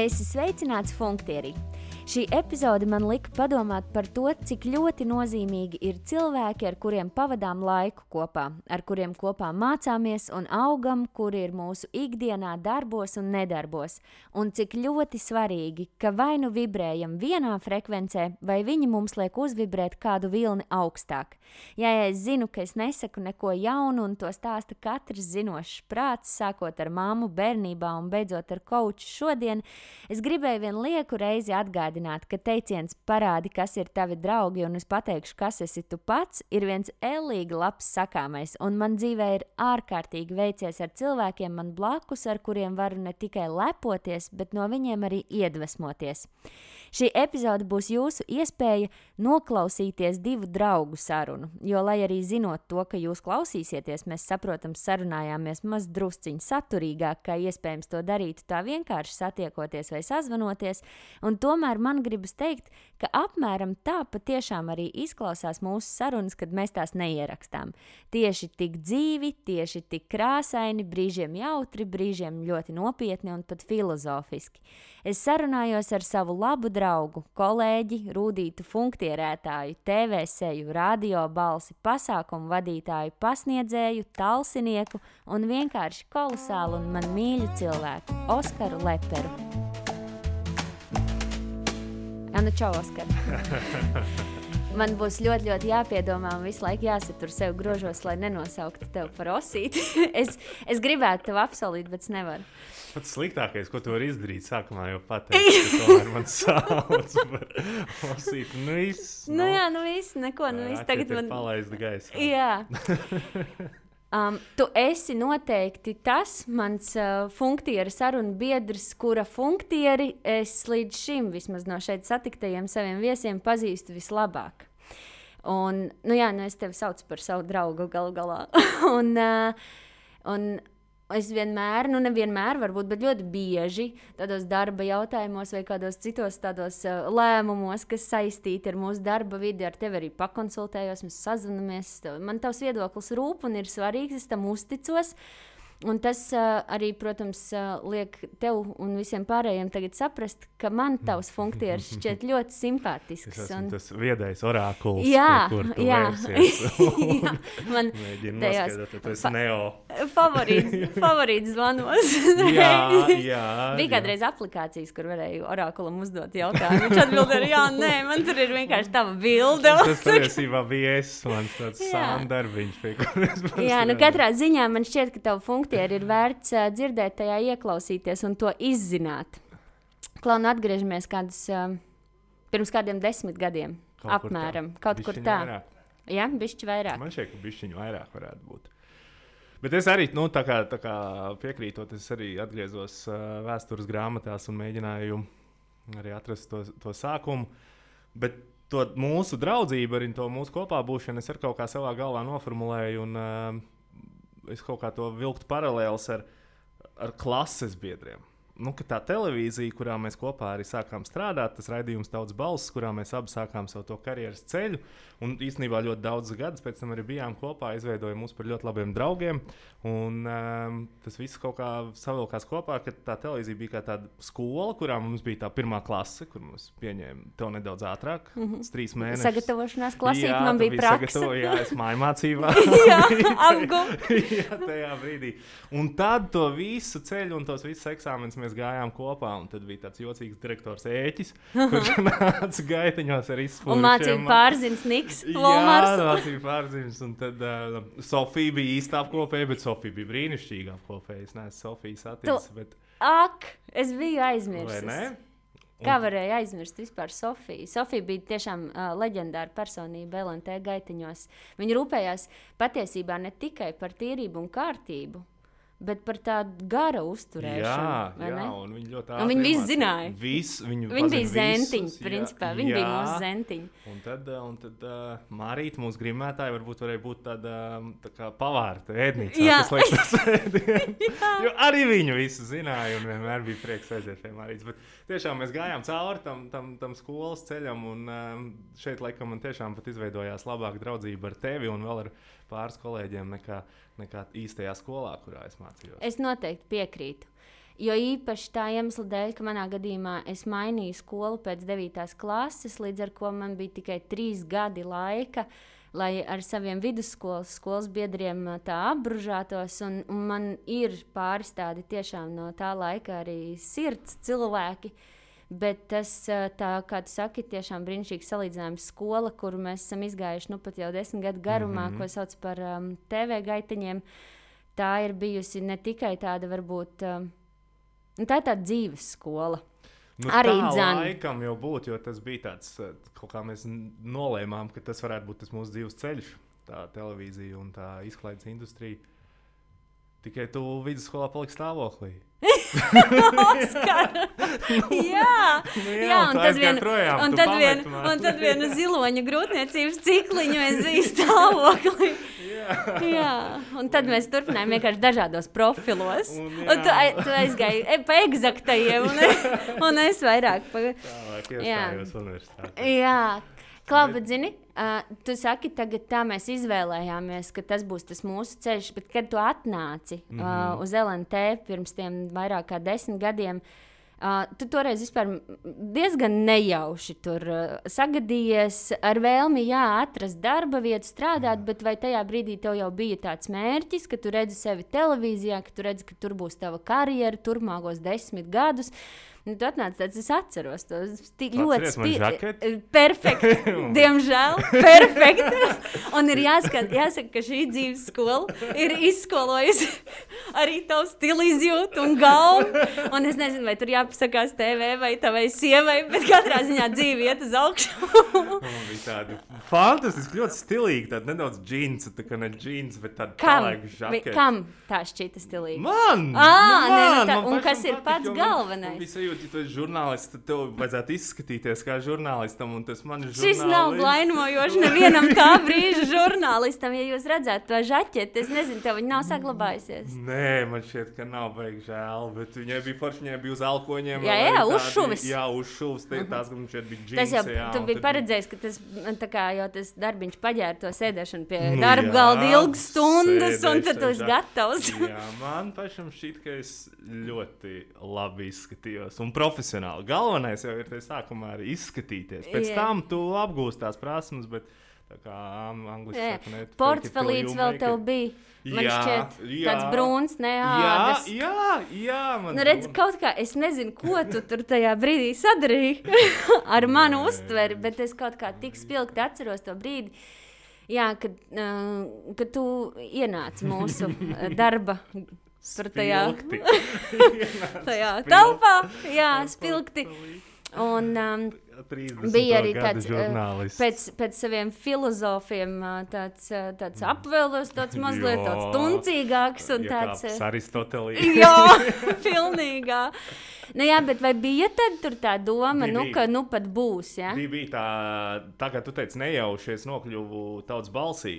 Esi sveicināts Funktierī! Šī epizode man lika padomāt par to, cik ļoti nozīmīgi ir cilvēki, ar kuriem pavadām laiku kopā, ar kuriem kopā mācāmies un augam, kuri ir mūsu ikdienā darbos un nedarbos, un cik ļoti svarīgi, ka vai nu vibrējam vienā frekvencē, vai viņi mums liek uzvibrēt kādu vilni augstāk. Ja es zinu, ka es nesaku neko jaunu, un to stāsta katrs zinošs prāts, sākot ar māmu bērnībā un beidzot ar koču šodien, es gribēju vien lieku reizi atgādināt, atgādināt, ka teiciens parādi, kas ir tavi draugi, un es pateikšu, kas esi tu pats, ir viens ellīgi labs sakāmais, un man dzīvē ir ārkārtīgi veicies ar cilvēkiem man blakus, ar kuriem varu ne tikai lepoties, bet no viņiem arī iedvesmoties. Šī epizode būs jūsu iespēja noklausīties divu draugu sarunu, jo, lai arī zinot to, ka jūs klausīsieties, mēs saprotam, sarunājāmies maz drusciņi saturīgāk, kā iespējams to darītu tā vienkārši satiekoties vai sazvanoties, un tomēr man gribas teikt, ka apmēram tā patiešām arī izklausās mūsu sarunas, kad mēs tās neierakstām. Tieši tik dzīvi, tieši tik krāsaini, brīžiem jautri, brīžiem ļoti nopietni un pat filozofiski. Es sarunājos ar savu labu draugu, kolēģi, rūtītu funkcionētāju, TV seju, radio balsi, pasākumu vadītāju, pasniedzēju, talsinieku un vienkārši kolosālu un man mīļu cilvēku, Oskaru Leperu. Anu čau, Oskar! Man būs ļoti, ļoti jāpiedomā un visu laiku jāsatur sev grožos, lai nenosauktu tevi par osīti. es, es gribētu tevi apsolīt, bet es nevaru. Pats sliktākais, ko tu vari izdarīt, sākumā jau pateikt, ka man sauc par osīti. Nu, viss. Nu, nu jā, nu viss, neko, nu viss. Tagad man palaist gaisā. Jā. Um, tu esi noteikti tas mans uh, funkcijas sarunu biedrs, kura funkcieri es līdz šim, vismaz no šeit satiktajiem saviem viesiem, pazīstu vislabāk. Un, nu jā, nu es tevi saucu par savu draugu galu galā. un, uh, un Es vienmēr, nu nevienmēr, varbūt, bet ļoti bieži tādos darba jautājumos vai kādos citos tādos uh, lēmumos, kas saistīti ar mūsu darba vidi, ar tevi arī pakonsultējos, mēs sazināmies. Man tavs viedoklis rūp un ir svarīgs, es tam uzticos. Uh, Un tas uh, arī, protams, uh, liek tev un visiem pārējiem tagad saprast, ka man tavs funkcijas šķiet ļoti simpātisks. Tas un... tas viedais orākuls, jā, kur tu jā. jā. man tajās tas ir neo. favorīts, favorīts zvanos. jā, jā. Bija kādreiz aplikācijas, kur varēja orākulam uzdot jautājumu. Viņš atbildēja, jā, nē, man tur ir vienkārši tava bilde. tas patiesībā bija es, mans tāds sāndarbiņš, pie kuras. Jā, nu katrā ziņā man šķiet, ka tava funkcija aktieri ir vērts dzirdēt, tajā ieklausīties un to izzināt. Klauni atgriežamies kādus, pirms kādiem desmit gadiem. Kaut apmēram kur kaut kur tā. Vairāk. Jā, bišķi vairāk. Man šķiet, ka bišķiņu vairāk varētu būt. Bet es arī, nu, tā kā, tā kā piekrītot, es arī atgriezos uh, vēstures grāmatās un mēģināju arī atrast to, to sākumu. Bet to mūsu draudzību, arī to mūsu kopā būšanu, es ar kaut kā savā galvā noformulēju. Un, uh, es kaut kā to vilktu paralēlus ar, ar klases biedriem nu, tā televīzija, kurā mēs kopā arī sākām strādāt, tas raidījums Tautas balss, kurā mēs abi sākām savu to karjeras ceļu. Un īstenībā ļoti daudz gadus pēc tam arī bijām kopā, izveidojām mūs par ļoti labiem draugiem. Un, um, tas viss kaut kā savilkās kopā, ka tā televīzija bija kā tāda skola, kurā mums bija tā pirmā klase, kur mums pieņēma to nedaudz ātrāk, mm -hmm. trīs mēnešus. Sagatavošanās klasē man bija praksa. Jā, es māju mācībā. jā, apgūstu. jā, tajā brīdī. Un tad to visu ceļu un tos visus eksāmenus mēs mēs gājām kopā, un tad bija tāds jocīgs direktors ēķis, kurš nāca gaitiņos ar izsmeļošanu. Un mācīja pārziņas Niks. Jā, mācīja pārziņas, un tad uh, Sofija bija īsta apkopēja, bet Sofija bija brīnišķīga apkopēja. Es neesmu Sofijas attīstījusi. Bet... Ak, es biju aizmirsis. Kā varēja aizmirst vispār Sofiju? Sofija bija tiešām uh, leģendāra personība LNT gaitiņos. Viņa rūpējās patiesībā ne tikai par tīrību un kārtību, bet par tādu gara uzturēšanu. Jā, jā un viņi ļoti ātri. Viņi visi zināja. Vis, viņu viņi bija zentiņi, principā. Viņi jā. bija mūsu zentiņi. Un tad, eh, un tad uh, Marīta, mūsu grimētāja, varbūt varēja būt tāda tā kā pavārta ēdnīca. Jā, tas liekas, jo arī viņu visu zināja un vienmēr bija prieks aiziet pie Marītas. Bet tiešām mēs gājām cauri tam, tam, tam skolas ceļam un um, šeit laikam man tiešām pat izveidojās labāka draudzība ar tevi un vēl ar pāris kolēģiem nekā, nekā īstajā skolā, kurā es mācījos. Es noteikti piekrītu. Jo īpaši tā iemesla dēļ, ka manā gadījumā es mainīju skolu pēc 9. klases, līdz ar to man bija tikai 3 gadi laika, lai ar saviem vidusskolas skolas biedriem tā apbružātos. Un, un man ir pāris tādi tiešām no tā laika arī sirds cilvēki. Bet tas, tā, kā tu saki, tiešām brīnišķīgs salīdzinājums. Skola, kuru mēs esam izgājuši nu, pat jau desmit gadu garumā, mm -hmm. ko sauc par um, TV gaitiņiem, tā ir bijusi ne tikai tāda, varbūt, um, tā ir tāda dzīves skola. Nu, Arī dzan. laikam jau būtu, jo tas bija tāds, kā mēs nolēmām, ka tas varētu būt tas mūsu dzīves ceļš, tā televīzija un tā izklaides industrija. Tikai tu vidusskolā paliksi stāvoklī. Jā, Nu jā, un tu tad aizgāji vien, projām, un tad vien, un tad vienu ziloņa grūtniecības cikliņu es biju stāvoklī. Jā. Jā, un tad mēs turpinājām vienkārši dažādos profilos. Un Un, un tu, jā. tu aizgāji e, pa eksaktajiem, un, es- un es vairāk pa. Tālāk universitātē. Jā, Klau, bet zini, uh, tu saki, tagad tā mēs izvēlējāmies, ka tas būs tas mūsu ceļš, bet kad tu atnāci mm -hmm. uh, uz LNT pirms tiem vairāk kā desmit gadiem, Uh, tu toreiz diezgan nejauši tur uh, sagadījies ar vēlmi, jā, atrast darba vietu, strādāt, bet vai tajā brīdī tev jau bija tāds mērķis, ka tu redzi sevi televīzijā, ka tu redzi, ka tur būs tava karjera turpmākos desmit gadus? Nu, tu atnāc tāds, es atceros to sti- ļoti man žaketi? Perfekti. Diemžēl, perfekti. Un ir jāskat, jāsaka, ka šī dzīves skola ir izskolojusi arī tavu stilu izjūtu un galvu. Un es nezinu, vai tur jāpasakās TV vai tavai sievai, bet katrā ziņā dzīve iet uz augšu. Man bija tāda fantastiska, ļoti stilīga, tāda nedaudz džinsa, tā kā ne džins, bet tāda Vi- žakete. kam tā šķita stilīga? Man! Ā, nu nē, nu man, tā- man un kas ir pats galvenais? Ja tu esi žurnālists, tad tev vajadzētu izskatīties kā žurnālistam, Šis nav glaimojoši nevienam tā brīža žurnālistam. Ja jūs redzētu to žaķeti, es nezinu, tev viņa nav saglabājusies. Nē, man šķiet, ka nav baigi žēl, bet viņai bija forši, viņai bija uz alkoņiem. Jā, jā, uzšuvis. Jā, uzšuvis, tie tās, ka man šeit bija džins. Tas jau jā, tu biji paredzējis, ka tas, tā kā, jau tas darbiņš paģēra to sēdešanu pie Nu darba galda ilgas stundas, un tad tu esi gatavs. Jā, man pašam šķiet, ka es ļoti labi izskatījos un profesionāli. Galvenais jau ir tajā sākumā arī izskatīties. Pēc Jā. tam tu apgūsi tās prasmes, bet tā kā Jā, till Portfelīts you vēl tev bija. Man Jā, šķiet, jā. tāds brūns, Jā, neādas. jā, jā, man Nu, redz, kaut kā es nezinu, ko tu tur tajā brīdī sadarīji ar manu uztveri, bet es kaut kā tik spilgti atceros to brīdi. Jā, kad, uh, kad tu ienāci mūsu darba tur tajā, tajā telpā, jā, spilgti. Un um, 30. bija arī tāds uh, žurnālists. pēc, pēc saviem filozofiem, uh, tāds, uh, tāds apvēlos, tāds mazliet tāds tuncīgāks un tāds. Iekāpis uh, Aristotelī. Jā, pilnīgā. Nu, jā, bet vai bija tā doma, Bija, nu, bija. ka nu pat būs? Ja? Bija, bija tā, tā, kā tu teici, nejauši es nokļuvu tautas balsī.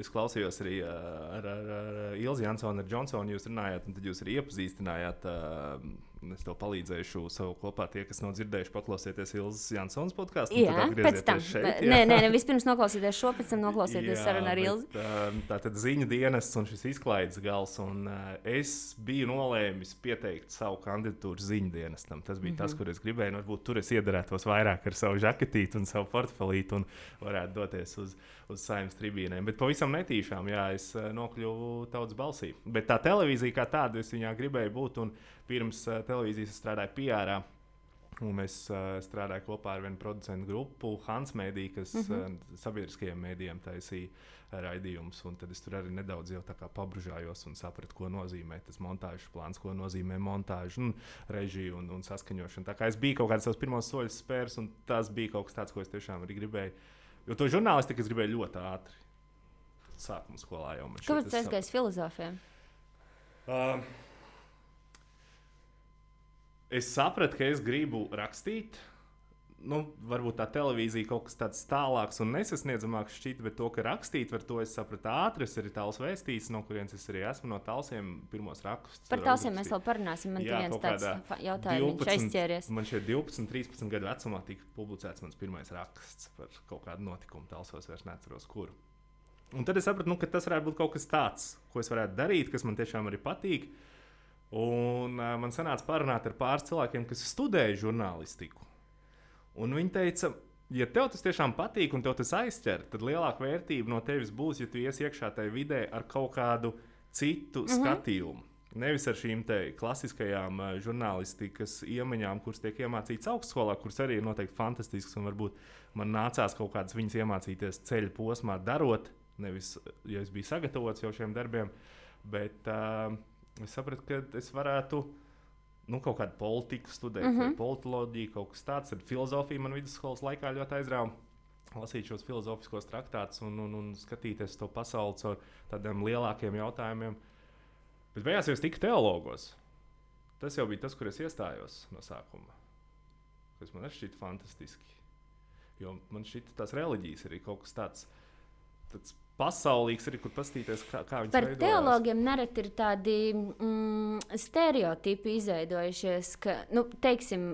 Es klausījos arī ar, ar, ar Ilzi Jansonu, ar Johnsonu. Jūs runājāt, un tad jūs arī iepazīstinājāt. ā, Es tev palīdzēšu savu kopā. Tie, kas nav dzirdējuši, paklausieties Ilzas Jansons podkāstu. Jā, pēc tam. Šeit, nē, nē, nē, vispirms noklausīties šo, pēc tam noklausīties sarunu ar bet, Ilzi. ā, Tā tad ziņu dienests un šis izklaides gals. Un, uh, es biju nolēmis pieteikt savu kandidatūru ziņu dienestam. Tas bija mm -hmm. Mhm. tas, kur es gribēju. Nu, Varbūt tur es iedarētos vairāk ar savu žaketīti un savu portfelīti un varētu doties uz, uz saimnes tribīnēm. Bet pavisam netīšām, jā, es uh, nokļuvu tautas balsī. Bet tā televīzija kā tāda, es viņā gribēju būt. Un pirms uh, televīzijas es strādāju PR. Un es uh, strādāju kopā ar vienu producentu grupu, Hans Mēdī, kas mm -hmm. uh, sabiedriskajiem mēdījiem taisīja raidījumus. Tad es tur arī nedaudz pabružājos un sapratu, ko nozīmē tas montāžas plāns, ko nozīmē montāža, un režija un, un saskaņošana. Tā kā es biju kaut kāds savs pirmos soļus spērs, un tas bija kaut kas tāds, ko es tiešām arī gribēju. Jo to žurnālistiku es gribēju ļoti ātri. Sākuma skolā jau man Kāpēc šķiet, tu es aizgāji filozofiem? Uh, es sapratu, ka es gribu rakstīt. Nu, varbūt tā televīzija kaut kas tāds tālāks un nesasniedzamāks šķita, bet to, ka rakstīt var to es sapratu ātri. Es arī tāls vēstījis, no kurienes es arī esmu no tālsiem pirmos rakstus. Par tālsiem mēs vēl parunāsim. Man Jā, viens tāds jautājums, aizķēries. Man šeit 12, 13 gadu vecumā tika publicēts mans pirmais raksts par kaut kādu notikumu. Tālsos vairs neatceros, kuru. Un tad es sapratu, nu, ka tas varētu būt kaut kas tāds, ko es varētu darīt, kas man tiešām arī patīk. Un uh, man sanāca parunāt ar pāris cilvēkiem, kas studēja žurnālistiku. Un viņi teica, ja tev tas tiešām patīk un tev tas aizķer, tad lielāka vērtība no tevis būs, ja tu ies iekšā tajā vidē ar kaut kādu citu mm -hmm. skatījumu. Nevis ar šīm klasiskajām uh, žurnālistikas iemaņām, kuras tiek iemācītas augstskolā, kuras arī ir noteikti fantastiskas. Un varbūt man nācās kaut kādas viņas iemācīties ceļa posmā, darot, nevis, ja es biju sagatavots jau šiem darbiem. Bet uh, es sapratu, ka es varētu nu, kaut kādu politiku studēt, mm -hmm. politoloģiju, kaut kas tāds. Tad filozofija man vidusskolas laikā ļoti aizrāva. Lasīt šos filozofiskos traktātus un, un, un skatīties to pasauli caur tādiem lielākiem jautājumiem. Bet beigās jau es tiku teologos. Tas jau bija tas, kur es iestājos no sākuma. Tas man šķita fantastiski. Jo man šķita, tās reliģijas ir kaut kas tāds, tāds pasaulīgs, arī kur paskatīties, kā, kā viņi Par veidojās. teologiem nereti ir tādi mm, stereotipi izveidojušies, ka, nu, teiksim,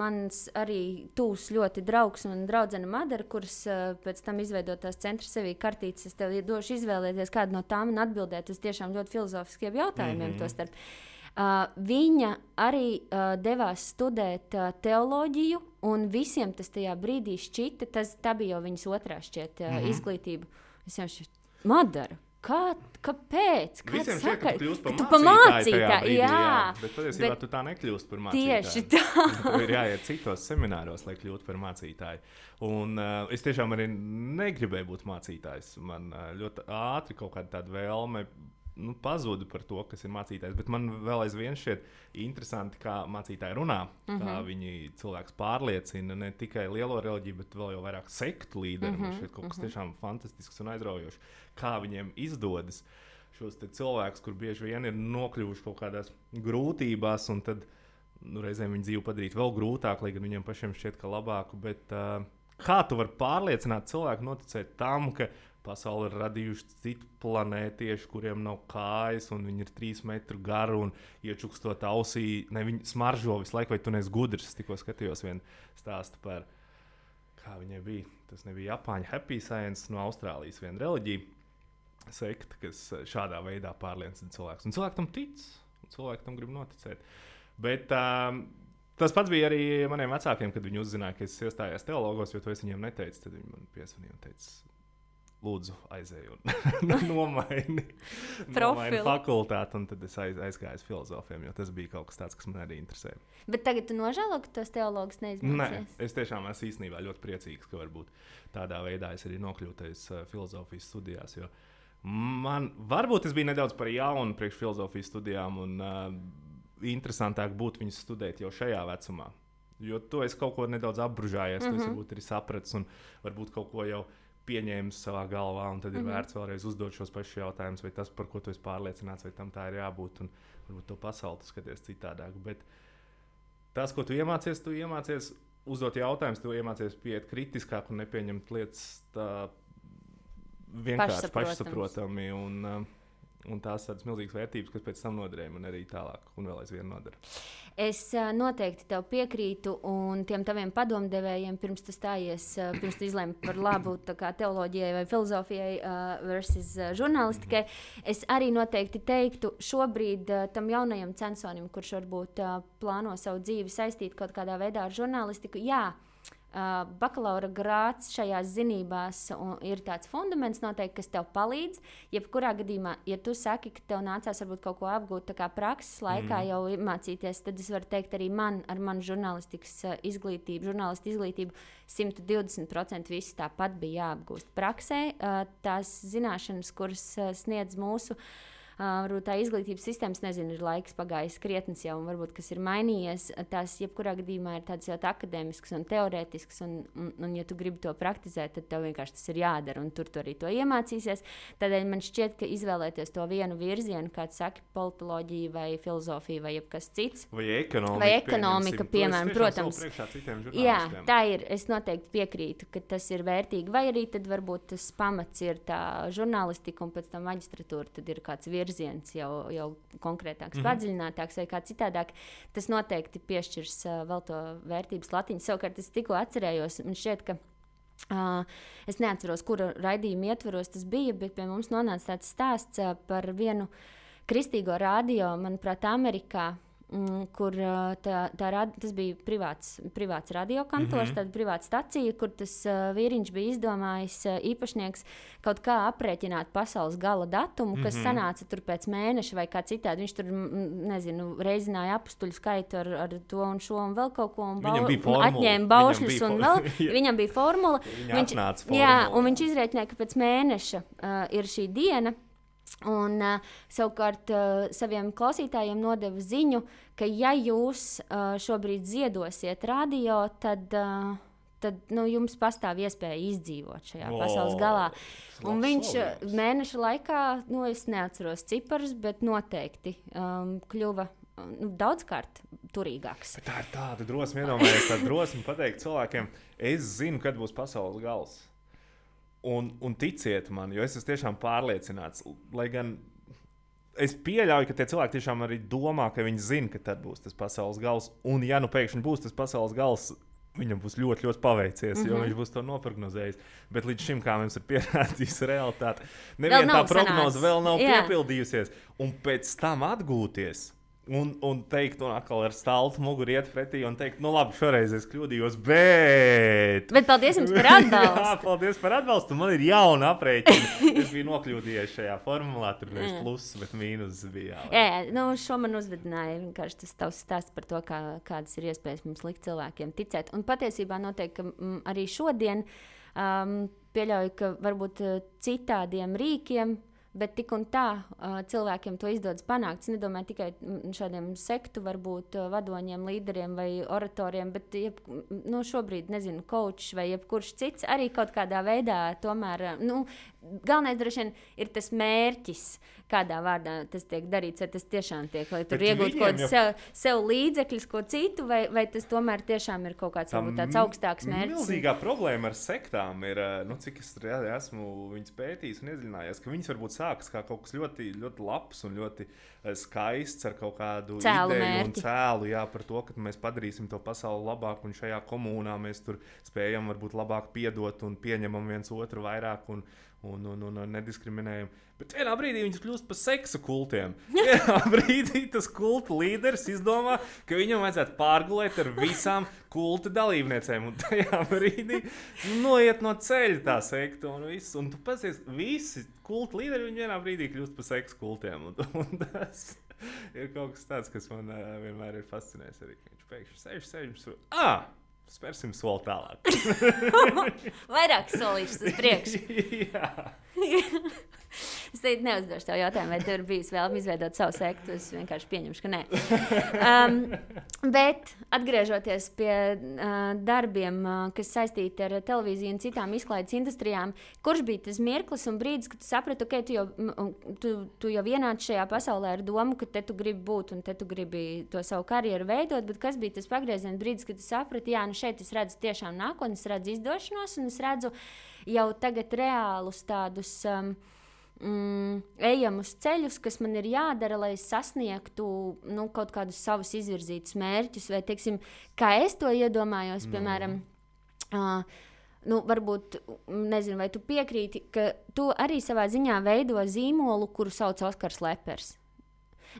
mans arī tūs ļoti draugs un draudzene Madara, kuras uh, pēc tam izveidotās centra sevī kartītes, es tev došu izvēlēties kādu no tām un atbildēt uz tiešām ļoti filozofiskiem jautājumiem. Mm -hmm. Uh, viņa arī uh, devās studēt uh, teoloģiju, un visiem tas tajā brīdī šķita, tas bija jau viņas otrā šķiet, uh, mm -hmm. izglītība. Es jau šeit madara. Kā, kāpēc? Kāds Visiem šķiet, ka tu par mācītāju. jā, jā, bet patiesībā bet tu tā nekļūsi par mācītāju. Tieši tā. Tev ir jāiet citos semināros, lai kļūtu par mācītāju. Un uh, es tiešām arī negribēju būt mācītājs. Man uh, ļoti ātri kaut kāda tāda vēlme nu, pazuda par to, kas ir mācītājs. Bet man vēl aizvien šķiet interesanti, kā mācītāji runā. Mm -hmm. Kā mhm. viņi cilvēks pārliecina ne tikai lielo reliģiju, bet vēl vairāk sektu līderiem. Mm -hmm. Tas ir kaut kas mm -hmm. tiešām fantastisks un aizraujošs. Kā viņiem izdodas šos cilvēkus, kur bieži vien ir nokļuvuši kaut kādās grūtībās, un tad nu, reizēm viņu dzīvi padarīt vēl grūtāku, lai gan viņiem pašiem šķiet, ka labāku. Bet, uh, kā tu vari pārliecināt cilvēku noticēt tam, ka Pasauli ir radījuši citu planētiešu, kuriem nav kājas, un viņi ir trīs metru gari un iečukstot ausī. Ne, viņi smaržo visu laiku, vai tu neesi gudrs. Tikko skatījos vienu stāstu par, kā viņai bija. Tas nebija Japāņu happy science no Austrālijas, viena reliģija. Sekta, kas šādā veidā pārliecina cilvēkus. Un cilvēki tam tic, un cilvēki tam grib noticēt. Bet um, tas pats bija arī maniem vecākiem, kad viņi uzzināja, ka es iestājos teologos, jo to es viņiem neteicu. Tad viņi man piesvanīja un teica, lūdzu, aizēj un nomaini, nomaini fakultāti. Un tad es aiz, aizgāju uz filozofiem, jo tas bija kaut kas tāds, kas man arī interesē. Bet tagad tu nožēlo, ka tos teologus neizmantojies? Nē, es tiešām esmu īstenībā ļoti priecīgs, ka varbūt tādā veidā es arī nokļūtu uh, filozofijas studijās. Man varbūt tas bija nedaudz par jaunu priekš filozofijas studijām, un uh, interesantāk būtu viņas studēt jau šajā vecumā. Jo tu esi kaut ko nedaudz apbružājies, mm -hmm. tu esi mhm. varbūt arī sapratis un varbūt kaut ko jau pieņēmis savā galvā, un tad ir mm -hmm. vērts vēlreiz uzdot šos pašus jautājumus, vai tas, par ko tu esi pārliecināts, vai tam tā ir jābūt, un varbūt to pasauli skaties citādāk. Bet tas, ko tu iemācies, tu iemācies uzdot jautājumus, tu iemācies pieiet kritiskāk un nepieņemt lietas tā vienkārši pašsaprotami. Un, uh, un tās tādas milzīgas vērtības, kas pēc tam noderēja man arī tālāk, un vēl aizvien nodara. Es noteikti tev piekrītu, un tiem taviem padomdevējiem, pirms tu stājies, pirms tu izlēmi par labu teoloģijai vai filozofijai uh, versus žurnālistikai, mm -hmm. es arī noteikti teiktu šobrīd uh, tam jaunajam censonim, kurš varbūt uh, plāno savu dzīvi saistīt kaut kādā veidā ar žurnālistiku, jā, Uh, bakalaura grāts šajās zinībās ir tāds fundaments, noteikti, kas tev palīdz. Jebkurā gadījumā, ja tu saki, ka tev nācās varbūt kaut ko apgūt prakses laikā, mm. jau mācīties, tad es varu teikt, arī man ar manu žurnālistikas izglītību, žurnālistu izglītību 120% viss tāpat bija jāapgūst praksē. Uh, tās zināšanas, kuras sniedz mūsu uh, varbūt tā izglītības sistēmas, nezinu, ir laiks pagājis krietnes jau, un varbūt kas ir mainījies. Tās jebkurā gadījumā ir tādas ļoti akadēmiskas un teorētiskas, un, un, un, ja tu gribi to praktizēt, tad tev vienkārši tas ir jādara, un tur tu arī to iemācīsies. Tādēļ man šķiet, ka izvēlēties to vienu virzienu, kāds saka, politoloģija vai filozofija vai kas cits. Vai ekonomika, vai ekonomika piemēram, protams. Jā, tā ir. Es noteikti piekrītu, ka tas ir vērtīgi. Vai arī tad varbūt tas pamats ir tā žurnālistika un pēc tam maģistratūra, ir kāds virziens virziens jau, jau konkrētāks, mm -hmm. padziļinātāks vai kā citādāk, tas noteikti piešķirs uh, vēl to vērtības latiņu. Savukārt es tikko atcerējos, man šķiet, ka. Uh, es neatceros, kura raidījuma ietvaros tas bija, bet pie mums nonāca tāds stāsts uh, par vienu Kristīgo radio, manuprāt, Amerikā. Mm, kur tā, tā rad, tas bija privāts, privāts radiokantors, mm -hmm. tāda privāta stacija, kur tas uh, vīriņš bija izdomājis, uh, īpašnieks, kaut kā aprēķināt pasaules gala datumu, kas mm -hmm. sanāca tur pēc mēneša vai kā citādi. Viņš tur, nezinu, reizināja apstuļu skaitu ar, ar to un šo un vēl kaut ko, un, bau, atņēma baušļus, un vēl viņam bija formula. viņš, formula. Jā, un viņš izrēķināja, ka pēc mēneša uh, ir šī diena. Un uh, savukārt uh, saviem klausītājiem nodevu ziņu, ka, ja jūs uh, šobrīd ziedosiet radio, tad, uh, tad nu, jums pastāv iespēja izdzīvot šajā oh, pasaules galā. Un viņš solījums. mēneša laikā, nu, es neatceros ciparus, bet noteikti um, kļuva nu, daudzkārt turīgāks. Bet tā ir tāda drosme, iedomājieties, tā drosme pateikt cilvēkiem, es zinu, kad būs pasaules gals. Un, un ticiet man, jo es esmu tiešām pārliecināts, lai gan es pieļauju, ka tie cilvēki tiešām arī domā, ka viņi zina, ka tad būs tas pasaules gals. Un, ja nu pēkšņi būs tas pasaules gals, viņam būs ļoti, ļoti paveicies, mm -hmm. jo mhm. viņš būs to noprognozējis. Bet līdz šim, kā mums ir pierādījis realitāte, neviena tā prognoze vēl nav Jā. piepildījusies. Un pēc tam atgūties Un, un teikt, un atkal ar stāstu muguru iet pretī un teikt, nu labi, šoreiz es kļūdījos, bet. Bet paldies jums par atbalstu. Jā, paldies par atbalstu. Man ir jauna aprēķina. es biju nokļūdījies šajā formulā, tur nevis pluss, bet mīnus bija. Jā, jā nu, šo man uzvedināja vienkārši tas tavs stāsts par to, kā, kādas ir iespējas mums likt cilvēkiem ticēt. Un patiesībā noteikti, mm, arī šodien um, pieļauju, ka varbūt uh, citādiem rīkiem Bet tik un tā cilvēkiem to izdodas panākt. Es nedomāju tikai šādiem sektu, varbūt vadoņiem, līderiem vai oratoriem, bet jeb, nu, šobrīd, nezinu, kočs vai jebkurš cits arī kaut kādā veidā tomēr. Nu, Galvenais droši vien ir tas mērķis, kādā vārdā tas tiek darīts. Vai tas tiešām tiek, lai tur iegūtu kaut kādu jau... sev, sev līdzekļus, ko citu, vai, vai tas tomēr tiešām ir kaut kāds varbūt, tāds augstāks mērķis. Milzīgā problēma ar sektām ir, nu, cik es esmu viņas pētījis un iedziļinājies, ka viņas varbūt sākas kā kaut kas ļoti, ļoti labs un ļoti skaists ar kaut kādu cēlu ideju mērķi. un cēlu, jā, par to, ka mēs padarīsim to pasauli labāku un šajā komunā mēs tur spējam varbūt labāk piedot un pieņemam viens otru vairāk. Un, un, un, un, un nediskriminējam. Bet vienā brīdī viņas kļūst par seksu kultiem. Vienā brīdī tas kulta līderis izdomā, ka viņam vajadzētu pārgulēt ar visām kulta dalībniecēm. Un tajā brīdī noiet no ceļa tā sekta un viss. Un tu pasies, visi kulta līderi vienā brīdī kļūst par seksu kultiem. Un, un tas ir kaut kas tāds, kas man uh, vienmēr ir fascinējis. Arī viņš pēkšņi sēž, sēž, sēž. Ah! Spērsim soli tālāk. Vairāk solīšus uz priekšu. es teicu, neuzdošu tev jautājumu, vai tev ir bijis vēlme izveidot savu sektu. Es vienkārši pieņemšu, ka nē. Um, bet atgriežoties pie uh, darbiem, uh, kas saistīti ar televīziju un citām izklaides industrijām, kurš bija tas mirklis un brīdis, kad saprati, ka okay, tu, jau, tu, tu jau ienāci šajā pasaulē ar domu, ka te tu gribi būt un te tu gribi to savu karjeru veidot, bet kas bija tas pagrieziena brīdis, kad tu saprati, jā, nu šeit es redzu tiešām nākotni, es redzu izdošanos un es redzu jau tagad reālus tādus. Um, mm, ejamus ceļus, kas man ir jādara, lai es sasniegtu nu, kaut kādus savus izvirzītus mērķus, vai teiksim, kā es to iedomājos, mm. piemēram. Uh, Nu, varbūt, nezinu, vai tu piekrīti, ka tu arī savā ziņā veido zīmolu, kuru sauc Oskars Lepers.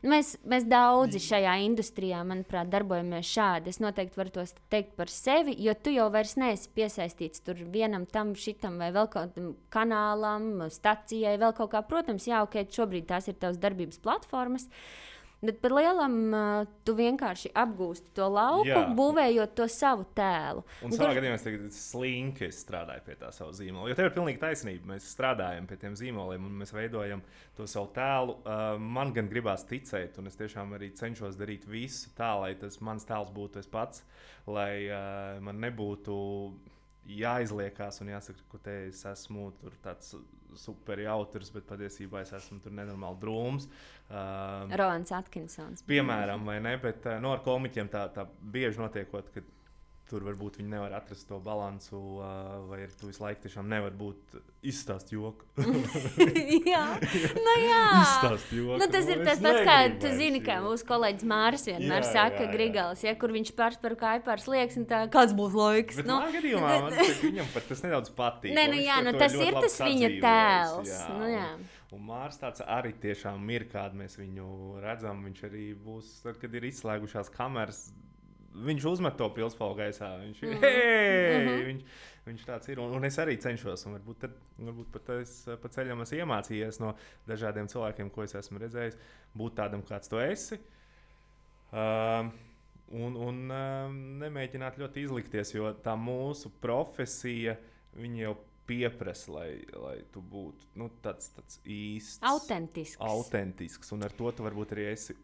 Mēs, mēs daudzi šajā industrijā, manuprāt, darbojamies šādi. Es noteikti varu to teikt par sevi, jo tu jau vairs neesi piesaistīts tur vienam, tam, šitam vai vēl kādam kanālam, stacijai, vēl kaut kā. Protams, jā, ok, šobrīd tās ir tavas darbības platformas. Uh, Bet par lielam uh, tu vienkārši apgūsti to lauku, Jā. būvējot to savu tēlu. Un, un savā kur... gadījumā es tagad slinki strādāju pie tā sava zīmola. Jo tev ir pilnīgi taisnība. Mēs strādājam pie tiem zīmoliem un mēs veidojam to savu tēlu. Uh, man gan gribās ticēt, un es tiešām arī cenšos darīt visu tā, lai tas mans tēls būtu es pats, lai uh, man nebūtu jāizliekās un jāsaka, ka te es esmu tāds super jautrs, bet patiesībā es esmu tur nenormāli drūms. Uh, Rolands Atkinsons. Piemēram, vai ne? Bet no nu, ar komiķiem tā, tā bieži notiekot, ka tur varbūt viņi nevar atrast to balansu, uh, vai tu visu laiku tiešām nevar būt izstāst joku. jā, nu jā. izstāst joku. Nu, tas ir Es tas pats, kā tu zini, kā mūsu kolēģis Māris vienmēr Jā, saka, jā, jā. Grigals, ja, kur viņš pāris par kāju un tā, kāds būs laiks. Bet Nu, gadījumā man viņam pat tas nedaudz patīk. Nē, un nu jā, nu tas ir tas viņa tēls. jā, Nu, un- jā. Un Mārcis tāds arī tiešām ir, kāda mēs viņu redzam. Viņš arī būs, tad, kad ir izslēgušās kameras. Viņš uzmet to pilspālu gaisā. Viņš, mm. hey! mm -hmm. viņš, viņš tāds ir. Un, un es arī cenšos. Varbūt, tad, varbūt pat es pa ceļam esmu iemācījies no dažādiem cilvēkiem, ko es esmu redzējis, būt tādam, kāds tu esi. Um, un un um, nemēģināt ļoti izlikties, jo tā mūsu profesija jau pieprasa, lai, lai tu būtu nu, tāds, tāds īsts, Autentisks. autentisks. Un ar to tu varbūt arī esi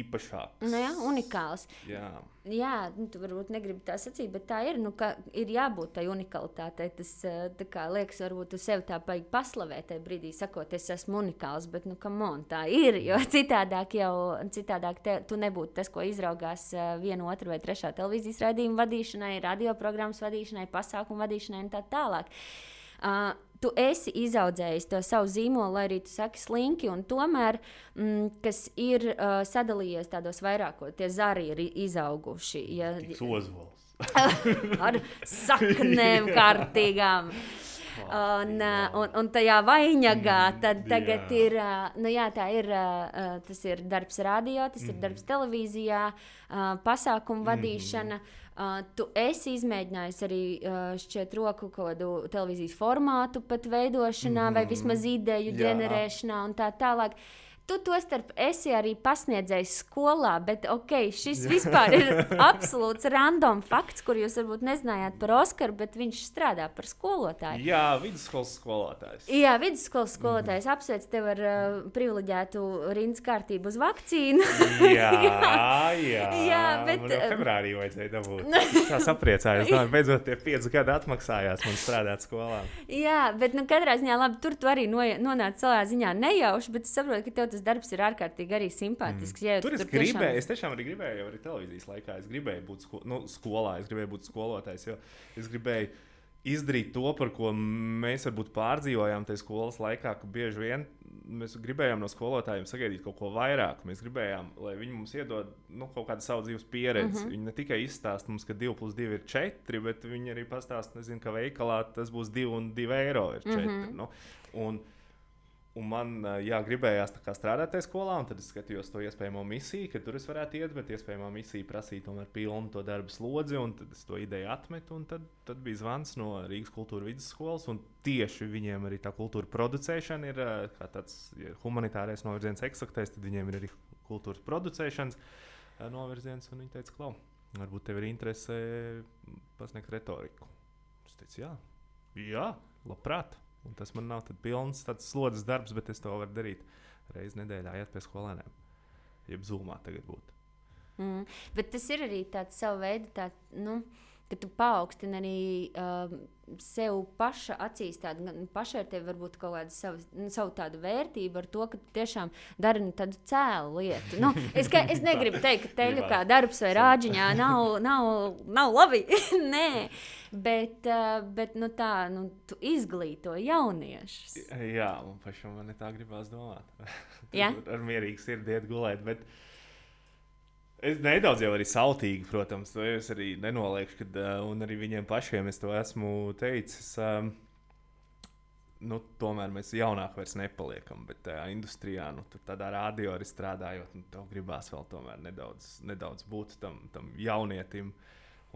īpašāks. Nu, jā, unikāls. Jā. Jā, nu, tu varbūt negribi tā sacīt, bet tā ir. Nu, ir jābūt tai unikalitātei. Tas eh, kā, liekas, varbūt tu sevi tā baigi paslavēt, tajā brīdī sakot, es esmu unikāls. Bet, nu, on, tā ir. Jo citādāk jau citādāk te, tu nebūtu tas, ko izraugās eh, viena, otra vai trešā televīzijas raidījuma vadīšanai, radioprogrammas vadīšanai, pasākumu vadīšanai un tā tālāk. Uh, tu esi izaudzējis to savu zīmolu, lai arī tu saki slinki, un tomēr, mm, kas ir uh, sadalījies tādos vairākos, tie zari ir izauguši. Ja, ozvols. ar saknēm kārtīgām. Un, uh, un, un tajā vainagā tad tagad jā. ir, uh, nu jā, tā ir, uh, tas ir darbs radio, tas ir darbs televīzijā, pasākumu vadīšana. Uh, tu esi izmēģinājis arī uh, šķiet roku kaut kādu televīzijas formātu pat veidošanā vai vismaz ideju Jā. ģenerēšanā un tā tālāk. Tu to starp esi arī pasniedzējis skolā, bet ok, šis vispār ir absolūts random fakts, kur jūs varbūt nezinājāt par Oskaru, bet viņš strādā par skolotāju. Jā, vidusskolas skolotājs. Jā, vidusskolas skolotājs apsveic tevi ar uh, privileģētu rindas kārtību uz vakcīnu. Jā, jā. Jā, bet, Man jau eh, februārī vajadzēja dabūt. Es sapriecājos. Domāju, beidzot, tie pieci gadi atmaksājās man strādāt skolā. Jā, bet nu, katrā ziņā labi, tur tu arī no, nonāci savā ziņā nejauši, bet es saprotu, ka tev tas darbs ir ārkārtīgi arī simpātisks. Ja Tur es tiešām- gribēju, es tiešām arī gribēju, jau arī televīzijas laikā. Es gribēju būt sko nu, skolā, es gribēju būt skolotājs, jo es gribēju izdarīt to, par ko mēs varbūt pārdzīvojām tajā skolas laikā, ka bieži vien mēs gribējām no skolotājiem sagaidīt kaut ko vairāk. Mēs gribējām, lai viņi mums iedod nu, kaut kādu savu dzīves pieredzi. Mm -hmm. Viņi ne tikai izstāsta mums, ka 2 plus 2 ir 4, bet viņi arī pastāsta, nezinu, ka veikalā tas būs 2 un 2 eiro ir 4. Mm -hmm. nu, un, Un man ā, jā, gribējās strādāt tajā skolā, un tad es skatījos to iespējamo misiju, ka tur es varētu iet, bet iespējamā misija prasīja tomēr pilnu to darbu slodzi, un tad es to ideju atmetu. Tad, tad bija zvans no Rīgas kultūra vidusskolas, un tieši viņiem arī tā kultūra producēšana ir kā tāds ja humanitārais novirziens, eksaktais, tad viņiem ir arī kultūras producēšanas ā, novirziens, un viņi teica, klau, varbūt tev ir interese pasniegt retoriku. Es teicu, jā, jā labprāt. Un tas man nav pilns tāds slodzes darbs, bet es to varu darīt reizes nedēļā, iet pie skolēniem. Jeb zūmā tagad būtu. Mm. Bet tas ir arī tāds savu veidu, tā, nu, ka tu paaugstini arī um, sev paša acīs, tādu ar tevi varbūt kaut kādu savu, nu, savu tādu vērtību ar to, ka tu tiešām dari nu, tādu cēlu lietu. Nu, es, ka, es negribu teikt, ka teļu kā darbs vai rāģiņā nav, nav, nav labi. Nē, bet, uh, bet nu, tā, nu, tu izglīto jauniešus. Jā, man pašam man tā gribās domāt. Ar, ar mierīgu sirdi iet gulēt. Bet... Es nedaudz jau arī sautīgi, protams, to es arī nenoliekšu, kad, uh, un arī viņiem pašiem es to esmu teicis. Um, nu, tomēr mēs jaunāk vairs nepaliekam, bet tajā industrijā, nu, tādā radio arī strādājot, nu, tev gribās vēl tomēr nedaudz, nedaudz būt tam, tam jaunietim.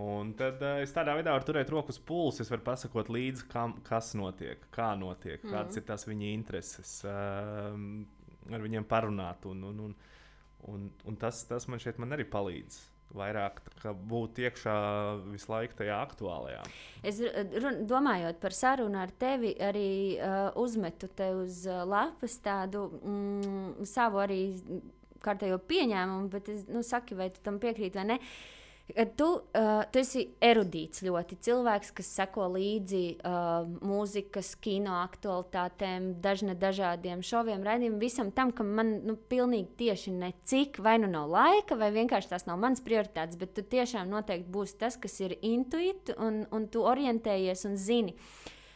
Un tad uh, es tādā veidā varu turēt rokas pulsu, es varu pasakot līdzi, kam, kas notiek, kā notiek, mm. kādas ir tās viņa intereses, um, ar viņiem parunāt. Un, un, un, un, un tas, tas man šeit man arī palīdz. Vairāk būt iekšā visu laiku tajā aktuālajā. Es run, domājot par sarunu ar tevi, arī uh, uzmetu te uz uh, lapas tādu mm, savu arī kārtējo pieņēmumu, bet es nu, saku, vai tu tam piekrīti vai ne. Tu, uh, tu esi erudīts ļoti cilvēks, kas seko līdzi uh, mūzikas, kino aktualitātēm, dažne dažādiem šoviem, raidījumiem, visam tam, kam man nu, pilnīgi tieši necik, vai nu nav laika, vai vienkārši tās nav manas prioritātes, bet tu tiešām noteikti būsi tas, kas ir intuīts un, un tu orientējies un zini.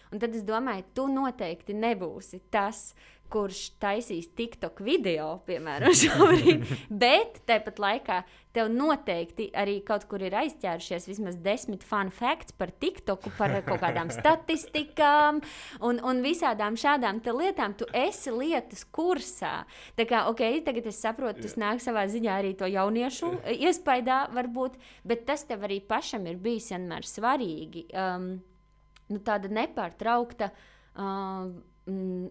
Un tad es domāju, tu noteikti nebūsi tas, kurš taisīs TikTok video, piemēram, šobrīd. Bet tāpat laikā tev noteikti arī kaut kur ir aizķērušies vismaz desmit fun facts par TikToku, par kaut kādām statistikām un, un visādām šādām lietām. Tu esi lietas kursā. Tā kā, ok, tagad es saprotu, tas nāk savā ziņā arī to jauniešu iespaidā, varbūt, bet tas tev arī pašam ir bijis vienmēr svarīgi. Um, nu, tāda nepārtraukta. Mm,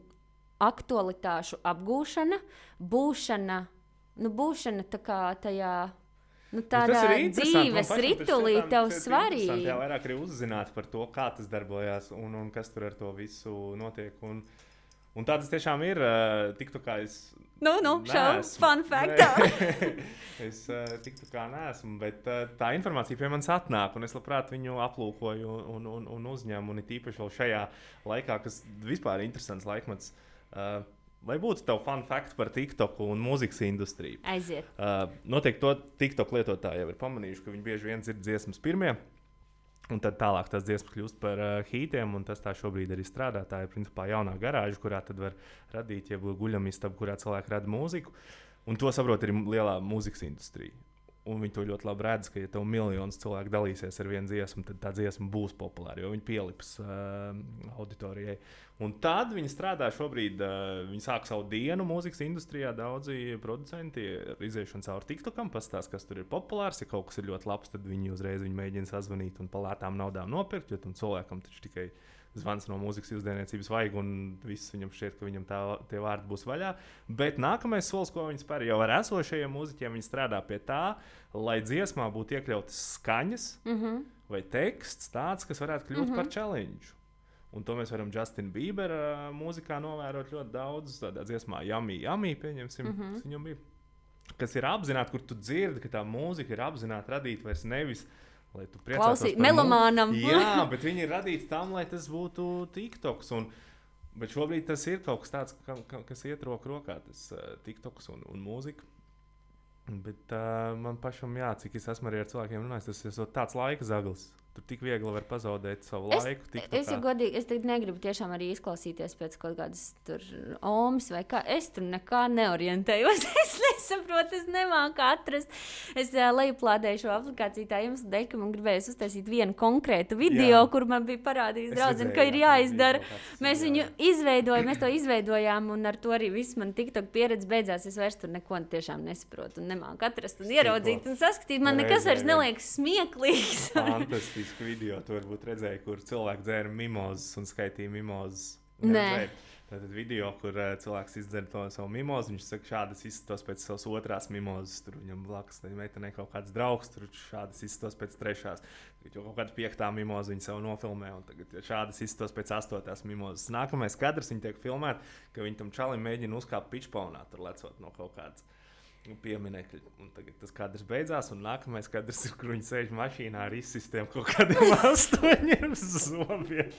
aktualitāšu apgūšana, būšana, nu, būšana tajā. Nu, tādā dzīves ritulī tev svarīgi. Jā, vairāk arī uzzināt par to, kā tas darbojas un, un kas tur ar to visu notiek. Un, un tā tas tiešām ir. Tiktu kā es. Nu, nu, šausmas, fun fact. es uh, tiktu kā neesmu, bet uh, tā informācija pie manis atnāk, un es labprāt viņu aplūkoju un, un, un uzņemu. Un it īpaši vēl šajā laikā, kas vispār ir interesants laikmets. Uh, Lai būtu tev fun fact par TikTok un mūzikas industriju. Aiziet. Uh, noteikti to TikTok lietotāji jau ir pamanījuši, ka viņi bieži vien dzird dziesmas pirmie. Un tad tālāk tās dziesmas kļūst par uh, hītiem, un tas tā šobrīd arī strādā. Tā ir principā jaunā garāža, kurā tad var radīt, ja guļamistaba, kurā cilvēki rada mūziku. Un to saprot arī lielā mūzikas industrija. Un viņi to ļoti labi redz, ka, ja tev miljonus cilvēku dalīsies ar vienu dziesmu, tad tā dziesma būs populāra, jo viņi pielips uh, auditorijai. Un tad viņi strādā šobrīd, uh, viņi sāk savu dienu mūzikas industrijā. Daudzi producenti ir iziešana cauri TikTokam, pastāstīs, kas tur ir populārs. Ja kaut kas ir ļoti labs, tad viņi uzreiz viņu mēģina sazvanīt un par lētām naudām nopirkt, jo tam cilvēkam taču tikai ir zvans no mūzikas izdevniecības vajag, un viss viņam šķiet, ka viņam tā, tie vārdi būs vaļā. Bet nākamais solis, ko viņi spēr, jau ar esošajiem mūziķiem, viņi strādā pie tā, lai dziesmā būtu iekļautas skaņas mm -hmm. vai teksts tāds, kas varētu kļūt mm -hmm. par challenge. Un to mēs varam Justina Bībera mūzikā novērot ļoti daudz. Tādā dziesmā, Jamī, Jamī pieņemsim, mm -hmm. kas viņam bija. Kas ir apzināti, kur tu dzirdi, ka tā mūzika ir apzināti radīta vairs nevis uh, lai tu priecātos par melomānam. Jā, bet viņi ir radīti tam, lai tas būtu TikToks. Un, bet šobrīd tas ir kaut kas tāds, ka, ka, kas iet roku rokā, tas uh, TikToks un, un mūzika. Bet uh, man pašam, jā, cik es esmu arī ar cilvēkiem runājis, tas ir tāds laika zaglis. Tur tik viegli var pazaudēt savu es, laiku. Es, ja godīgi, es negribu tiešām arī izklausīties pēc kaut kādas omas vai kā. Es tur nekā neorientējos. es nesaprotu, es nemāku atrast. Es uh, lejuplādēju šo aplikāciju tā jums dēļ, ka man gribējās uztaisīt vienu konkrētu video, jā. kur man bija parādījis draudzene, ka ir jāizdara. Mēs viņu izveidojām, mēs to izveidojām, un ar to arī viss man TikTok pieredze beidzās. Es vairs tur neko tiešām nesaprotu un nemāku atrast un ieraudzīt un saskatīt. Man nekas vairs neliekas smieklīgs. Fantastiski fantastisku video. Tu varbūt redzēji, kur cilvēki dzēra mimozas un skaitīja mimozas. Nē. Tātad video, kur uh, cilvēks izdzer to savu mimozu, viņš saka, šādas izskatos pēc savas otrās mimozas. Tur viņam blakus tam meitenei kaut kāds draugs, tur šādas izskatos pēc trešās. Tad jau kaut kāda piektā mimoza viņa sev nofilmē, un tagad šādas izskatos pēc astotās mimozas. Nākamais kadrs viņa tiek filmēta, ka viņi tam čalim mēģina uzkāpt pičpaunā, tur lecot no kaut kādas pieminekļi. Un tagad tas kadrs beidzās, un nākamais kadrs ir, kur viņi sēž mašīnā ar izsistiem kaut kādiem astoņiem zobiem.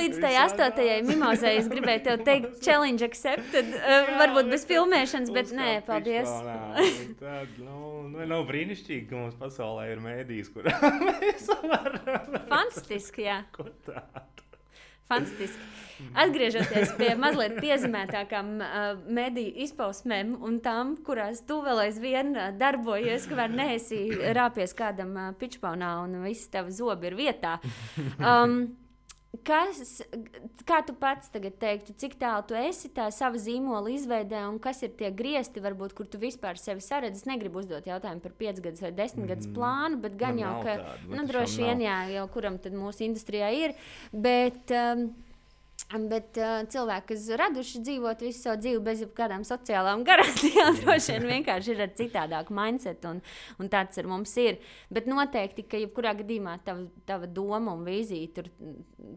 Līdz tai astotajai mimozai es gribēju te teikt, challenge accepted. Uh, varbūt bez filmēšanas, bet nē, paldies. Tad, nu, nu, nav brīnišķīgi, ka mums pasaulē ir mēdīs, kurā mēs varam. Fantastiski, jā. Ko tādu? Fantastiski. Atgriežoties pie mazliet piezīmētākām uh, mediju izpausmēm un tām, kurās tu vēl aizvien uh, darbojies, kamēr neesi rāpies kādam uh, pičpaunā un visi tavi zobi ir vietā. Um, Kas, kā tu pats teiktu, cik tālu tu esi tā sava zīmola izveidē, un kas ir tie griezti, varbūt, kur tu vispār sevi saredzi? Es negribu uzdot jautājumu par 5 gadus vai 10 gadus mm. plānu, bet gan jau, ka, tāda, nu, droši vien, jā, jau kuram tad mūsu industrijā ir. Bet, um, Bet uh, cilvēki, kas raduši dzīvot visu savu dzīvi bez jebkādām sociālām garantijām, droši vien vienkārši ir ar citādāku mindset, un, un tāds ar mums ir. Bet noteikti, ka jebkurā gadījumā tava, tava doma un vīzija tur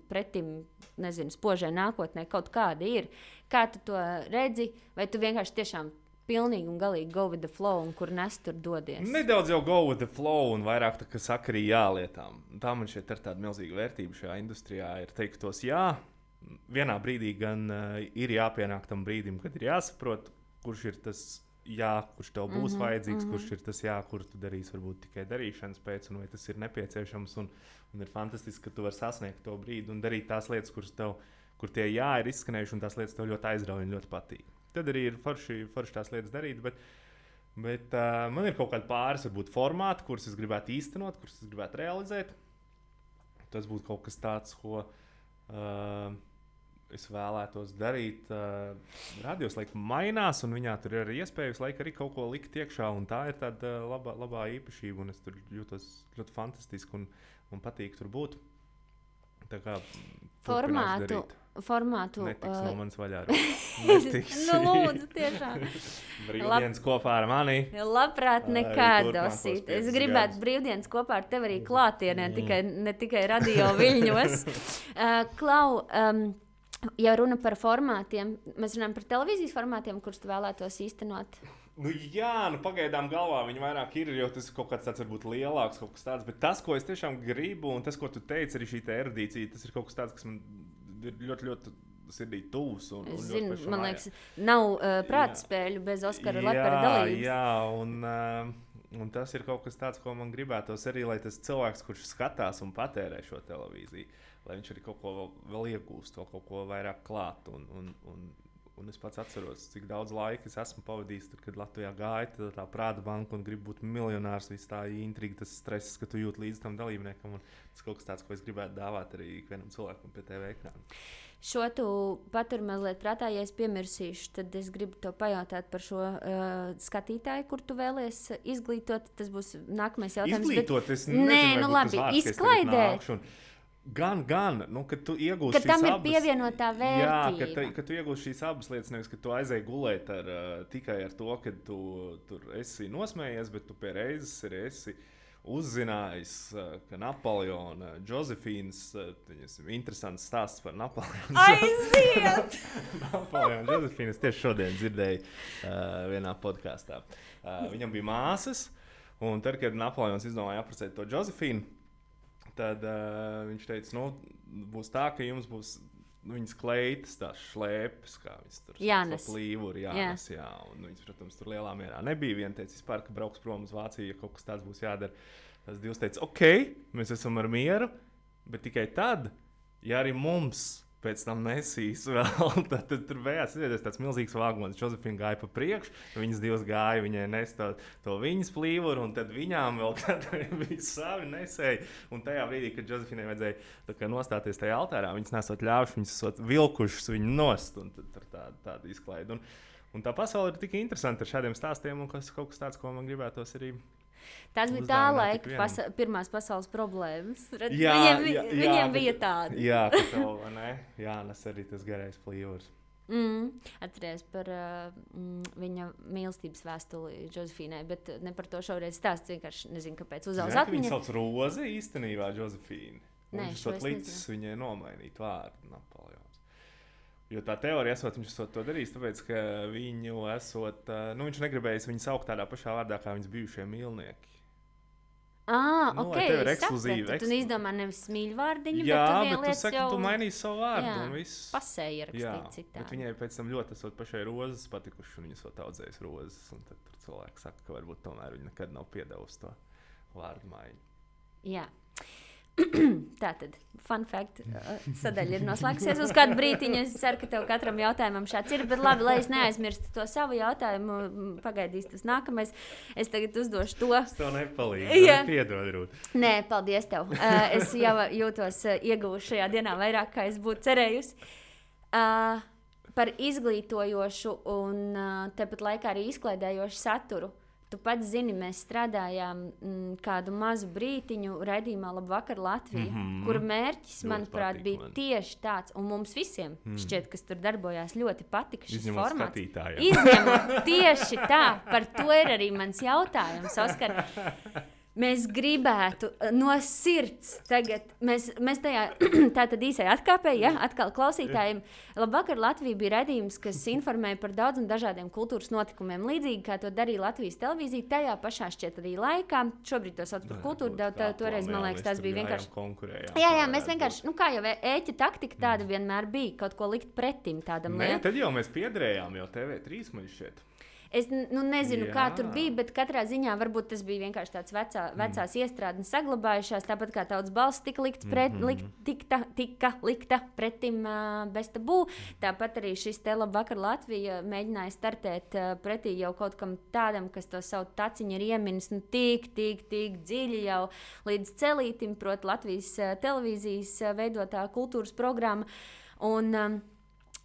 pretim, nezinu, spožai nākotnē kaut kāda ir. Kā tu to redzi, vai tu vienkārši tiešām pilnīgi un galīgi go with the flow, un kur nes tur dodies. Nedaudz jau go with the flow, un vairāk tā, saka arī jā lietām. Tā man šķiet, ir tāda milzīga vērtība šajā industrijā. Ir teikt tos jā, vienā brīdī gan uh, ir jāpienāk tam brīdim, kad ir jāsaprot, kurš ir tas jā, kurš tev būs mm -hmm, vajadzīgs, mm -hmm. kurš ir tas jā, kur tu darīsi varbūt tikai darīšanas pēc, un vai tas ir nepieciešams. Un, un ir fantastiski, ka tu vari sasniegt to brīdi un darīt tās lietas, kuras tev, kur tie jā ir izskanējuši, un tās lietas tev ļoti aizrauja un ļoti patīk. Tad arī ir forši, forši tās lietas darīt. Bet, bet uh, man ir kaut kādi pāris varbūt, formāti, kurus es gribētu īstenot, kurus es gribētu realizēt. Tas būtu kaut kas tāds, ko. Uh, es vēlētos darīt. Uh, radios laikam mainās, un viņā tur ir iespējas laika arī kaut ko likt iekšā. Tā ir tāda uh, labā, labā īpašība, un es tur jūtos ļoti fantastiski un, un patīk tur būt. Tā kā formātu. Formātu Netiks uh, no manas vaļā. nu, lūdzu, tiešām. Brīvdienas Lab... kopā ar mani. Labprāt, nekad dosīt. Es gribētu brīvdienas kopā ar tevi arī klātienē, mm. tikai, ne tikai radio viļņos. uh, Klau, um, Ja runa par formātiem, mēs runājam par televīzijas formātiem, kurus tu vēlētos īstenot. Nu, jā, nu, pagaidām galvā viņa vairāk ir, jo tas ir kaut kas tāds, varbūt lielāks, kaut kas tāds. Bet tas, ko es tiešām gribu, un tas, ko tu teici, arī šī erudīcija, tas ir kaut kas tāds, kas man ir ļoti, ļoti sirdī tuvs. Un, un Zinu, man liekas, nav uh, prātspēļu bez Oskara Lepera dalības. Jā, un, uh, un tas ir kaut kas tāds, ko man gribētos arī, lai tas cilvēks, kurš skatās un patērē šo televīziju, lai viņš arī kaut ko vēl, vēl iegūst, vēl kaut ko vairāk klāt. Un, un, un, un es pats atceros, cik daudz laika es esmu pavadījis, tad, kad Latvijā gāja tā, tā prāta banka un gribu būt miljonārs. Viss tā intriga, tas stress, ka tu jūti līdzi tam dalībniekam. Tas kaut kas tāds, ko es gribētu dāvāt arī ikvienam cilvēkam pie TV ekrāna. Šo tu paturi mazliet prātā, ja es piemirsīšu, tad es gribu te pajautāt par šo uh, skatītāju, kur tu vēlies izglītot. Tas būs nākamais jautājums. Izglītot, bet... es nezinu, Nē, nu labi, izklaidēt. Gan, gan, nu, kad tu iegūsi ka ir abas, pievienotā vērtība. Jā, ka, te, ka tu iegūsi šīs abas lietas, nevis ka tu aizēji gulēt ar, uh, tikai ar to, ka tu tur esi nosmējies, bet tu pie reizes arī esi uzzinājis, uh, ka Napoleona, Josefīnas, uh, viņas interesants stāsts par Napoleonu. Aiziet! Napoleona, Josefīnas tieši šodien dzirdēju uh, vienā podkāstā. Uh, viņam bija māsas, un tad, kad Napoleons izdomāja apprecēt to Josefīnu, Tad uh, viņš teica, nu, būs tā, ka jums būs viņas kleitas, tās šlēpes, kā viņas tur jānes. Plīvuri, jānes, jā. jā. Un viņas, protams, tur lielā mērā nebija. Viena teica, vispār, ka brauks prom uz Vāciju, ja kaut kas tāds būs jādara. Tas divs teica, ok, mēs esam ar mieru, bet tikai tad, ja arī mums pēc tam nesīs vēl. tad, tad tur bijās tāds milzīgs vagons. Josefina gāja pa priekšu, viņas divas gāja, viņai nes to, to viņas plīvuru, un tad viņām vēl bija savi nesēji. Un tajā brīdī, kad Josefinai vajadzēja nostāties tajā altārā, viņas nesot ļāvuši, viņas esot vilkušas viņu nost, un tad tur tāda, tāda izklaide. Un, un tā pasaule ir tik interesanta ar šādiem stāstiem, un kas kaut kas tāds, ko man gribētos arī Tas bija tā laika pasa pirmās pasaules problēmas. Redz, jā, viņiem, jā, jā, viņiem bija tāda. jā, tev? Jā, nes arī tas garais plīvurs. Mm, Atcerieties par uh, viņa mīlestības vēstuli Josefīnai, bet ne par to šoreiz stāstīt. Vienkārši nezinu, kāpēc uzaugs atmiņā. Viņa sauc Rozi īstenībā Josefīnu. Nē, viņš to līdz viņai nomainīt vārdu Napoleons. Jo tā teorija esot, viņš esot to darījis, tāpēc, ka viņu esot, nu, viņš negribējis viņu saukt tādā pašā vārdā kā viņas bijušie mīlnieki. Ah, nu, ok. Tā ir ekskluzīva. Tu izdomā nevis mīļvārdiņu, jā, bet bet tu saki, jau... tu mainīsi savu vārdu jā, un viss. Pasē ierakstīt citādi. Bet viņai pēc tam ļoti esot pašai rozes patikuši un viņas vēl audzējis rozes. Un tad tur cilvēki saka, ka varbūt tomēr viņa nekad nav piedevusi to vārdu maiņu. Jā. Tā tad, fun fact, uh, sadaļa ir noslēgusies uz kādu brīdiņu. Es ceru, ka tev katram jautājumam šāds ir. Bet labi, lai es neaizmirstu to savu jautājumu, pagaidīs tas nākamais. Es tagad uzdošu to. Es tev nepalīdzu. Jā, piedod, Rūt. Nē, paldies tev. Uh, es jau jūtos uh, ieguvuši šajā dienā vairāk, kā es būtu cerējusi. Par izglītojošu un tepat laikā arī izklaidējošu saturu. Tu pats zini, mēs strādājām m, mm, kādu mazu brītiņu raidījumā Labvakar Latvija, mm -hmm. kur mērķis, ļoti manuprāt, bija man. tieši tāds, un mums visiem mm. šķiet, kas tur darbojās, ļoti patika šis Izņemot formāts. Izņemot tieši tā, par to ir arī mans jautājums, Oskar. Mēs gribētu uh, no sirds tagad, mēs, mēs tajā tādā īsā atkāpē, ja atkal klausītājiem. Labvakar, Latvija bija redzējums, kas informēja par daudziem dažādiem kultūras notikumiem. Līdzīgi kā to darīja Latvijas televīzija, tajā pašā šķiet arī laikā. Šobrīd to sauc par kultūru, daudz toreiz man liekas, tas bija vienkārši. Jā, jā, mēs vienkārši, nu kā jau ēķa taktika tāda mm. vienmēr bija, kaut ko likt pretim tādam lietam. Tad jau mēs piederējām jau TV3 man šķiet. Es nu, nezinu, Jā. kā tur bija, bet katrā ziņā varbūt tas bija vienkārši tāds vecā, mm. vecās mm. iestrādes saglabājušās. Tāpat kā tautas balss tika, likt pret, mm -hmm. likt, tikta, tika likta pretim uh, bez tabū. Tāpat arī šis te labvakar Latvija mēģināja startēt uh, pretī jau kaut kam tādam, kas to savu taciņu ir ieminis nu, tik, tik, tik dziļi jau līdz celītim, proti Latvijas uh, televīzijas uh, veidotā kultūras programma. Un, um,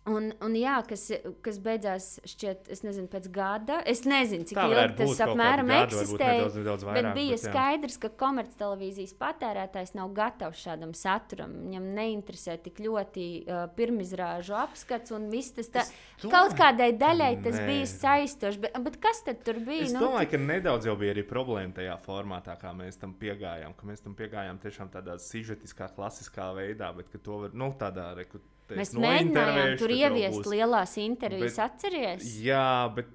Un, un jā, kas, kas beidzās šķiet, es nezinu, pēc gada. Es nezinu, cik ilgi tas apmēram gadu, eksistēja. Nedaudz, nedaudz vairāk, bet bija bet, jā. skaidrs, ka komerctelevīzijas patērētājs nav gatavs šādam saturam. Viņam neinteresē tik ļoti uh, pirmizrāžu apskats un viss tas. Tā, kaut kādai daļai tas Nē. bija saistoši. Bet, bet kas tad tur bija? Es nu, domāju, ka nedaudz jau bija arī problēma tajā formātā, kā mēs tam piegājām. Ka mēs tam piegājām tiešām tādā sižetiskā, klasiskā veidā, bet to var, nu, tādā, re, Mēs mēģinājām tur ieviest būs... lielās intervijas, bet, atceries? Jā, bet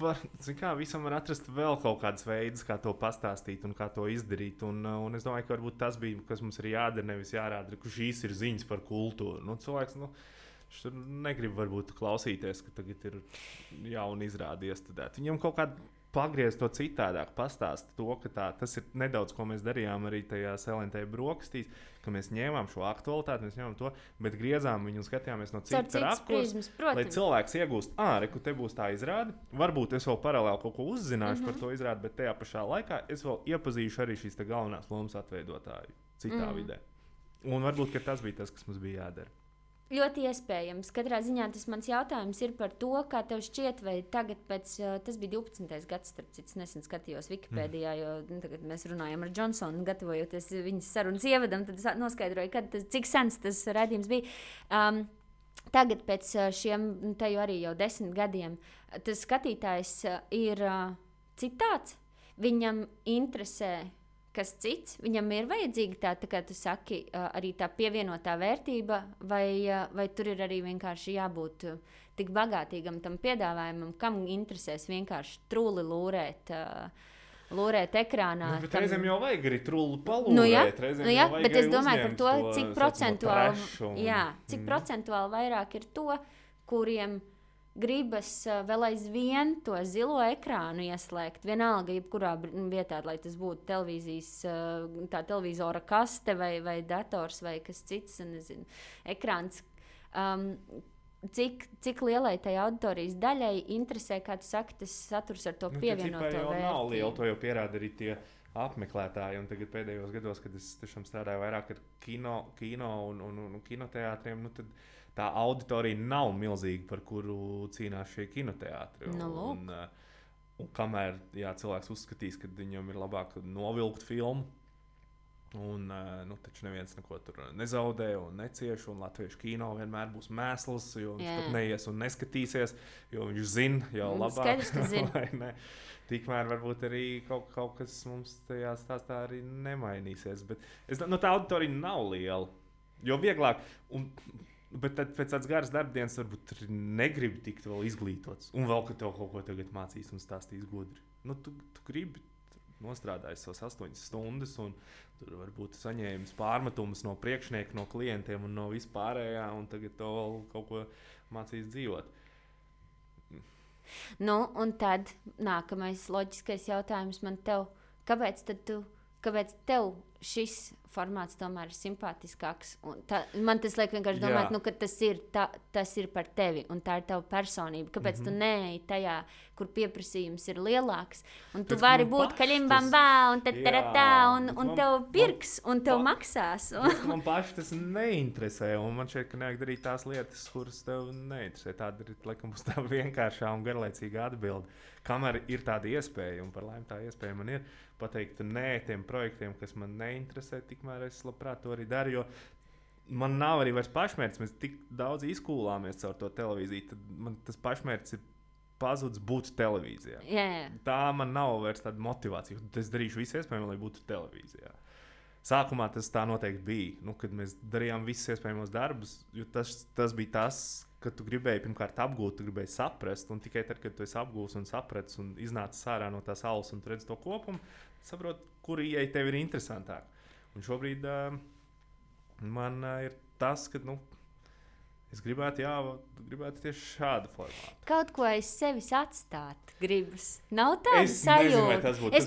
var, kā, visam var atrast vēl kaut kādas veidus, kā to pastāstīt un kā to izdarīt. Un, un es domāju, ka varbūt tas bija, kas mums ir jādara, nevis jārāda, ka šīs ir ziņas par kultūru. Nu, cilvēks, nu, Viņš negrib varbūt klausīties, ka tagad ir jauna izrāde iestudēta. Viņam kaut kāda pagriezt to citādāk, pastāstīt to, ka tā, tas ir nedaudz, ko mēs darījām arī tajā LNT brokastīs, ka mēs ņēmām šo aktualitāti, mēs ņēmām to, bet griezām viņu un skatījāmies no citas rakstus, lai cilvēks iegūst, ah, re, te būs tā izrāde. Varbūt es vēl paralēli kaut ko uzzināšu mm -hmm. par to izrādi, bet tajā pašā laikā es vēl iepazīšu arī šīs galvenās lomas atveidotāju citā mm. vidē. Un varbūt tas bija tas, kas mums bija jādara. Ļoti iespējams. Katrā ziņā tas mans jautājums ir par to, kā tev šķiet, vai tagad, pēc, tas bija 12. gads, starp citu, nesen skatījos Wikipēdijā, jo nu, tagad mēs runājam ar Johnsonu, gatavojoties viņas sarunas ievadam, tad noskaidroju, kad tas, cik sens tas redzējums bija. Um, tagad, pēc šiem, nu, te jau arī jau desmit gadiem, tas skatītājs ir uh, citāds. Viņam interesē kas cits, viņam ir vajadzīga tā, tā kā tu saki, arī tā pievienotā vērtība, vai, vai tur ir arī vienkārši jābūt tik bagātīgam tam piedāvājumam, kam interesēs vienkārši trūli lūrēt. Lūrēt ekrānā. Nu, tam... Reizēm jau vajag arī trūli palūkt. Nu, jā, nu, jā bet es domāju par to, cik procentuāli, un... jā, cik mm. procentuāli vairāk ir to, kuriem ir gribas uh, vēl aizvien to zilo ekrānu ieslēgt. Vienalga, jebkurā vietā, lai tas būtu televīzijas, uh, tā televizora kaste vai, vai dators vai kas cits, nezinu, ekrāns. Um, cik, cik lielai tai auditorijas daļai interesē, kā tu saki, tas saturs ar to nu, pievienoto vērtību? Nav liela, to jau pierāda arī tie apmeklētāji. Un tagad pēdējos gados, kad es tiešām strādāju vairāk ar kino, kino un, un, un, un kinoteātriem, nu tad, uh, tā auditorija nav milzīga, par kuru cīnās šie kinoteātri. No, nu, un, un, uh, un kamēr jā, cilvēks uzskatīs, ka viņam ir labāk novilkt filmu. Un, uh, nu, taču neviens neko tur nezaudē un necieš. Un Latviešu kino vienmēr būs mēsls, jo viņš jā. tur neies un neskatīsies, jo viņš zina jau mm, labāk. Skaidrs, ka zina. Tikmēr varbūt arī kaut, kaut kas mums tajā stāstā arī nemainīsies. Bet es, nu, tā auditorija nav liela. Jo vieglāk, un Bet tad pēc tādas garas darbdienas varbūt negribi tikt vēl izglītots. Un vēl, ka tev kaut ko tagad mācīs un stāstīs gudri. Nu, tu, tu gribi nostrādājis savas astoņas stundas, un tur varbūt saņēmis pārmetumus no priekšnieka, no klientiem un no vispārējā, un tagad to vēl kaut ko mācīs dzīvot. Nu, un tad nākamais loģiskais jautājums man te, kāpēc tad tu, kāpēc tev šis formāts tomēr ir simpātiskāks. Tā, man tas liek vienkārši domāt, nu, ka tas ir, tā, tas ir par tevi un tā ir tava personība. Kāpēc mm -hmm. tu mhm. neej tajā, kur pieprasījums ir lielāks? Un tu Pēc vari būt kaļimbambā un tā, tā, tā, un, un man, tev pirks un tev man, maksās. man paši tas neinteresē, un man šķiet, ka nevajag darīt tās lietas, kuras tev neinteresē. Tāda ir, laikam, būs tā vienkāršā un garlaicīga atbilde. Kamēr ir tāda iespēja, un par laimi tā iespēja man ir, pateikt nē tiem projektiem, kas man neinteresē, tikmēr es labprāt to arī daru. Jo man nav arī vairs pašmērķis. Mēs tik daudz izkūlāmies caur to televīziju. Tad man tas pašmērķis ir pazudis būt televīzijā. Jā, jā. Tā man nav vairs tāda motivācija. Es darīšu visu iespējamo, lai būtu televīzijā. Sākumā tas tā noteikti bija. Nu, kad mēs darījām visus iespējamos darbus, jo tas, tas bija tas, ka tu gribēji pirmkārt apgūt, tu gribēji saprast. Un tikai tad, kad tu esi apgūlis un sapratis un iznācis ārā no tās aulas un redzi to kopumu, saproti, kur ieeja tev ir interesantāk. Un šobrīd uh, man uh, ir tas, ka nu, es gribētu, jā, gribētu tieši šādu formātu. Kaut ko aiz sevis atstāt, gribas. Nav tāda Es nezinu, sajūta. tas būtu Es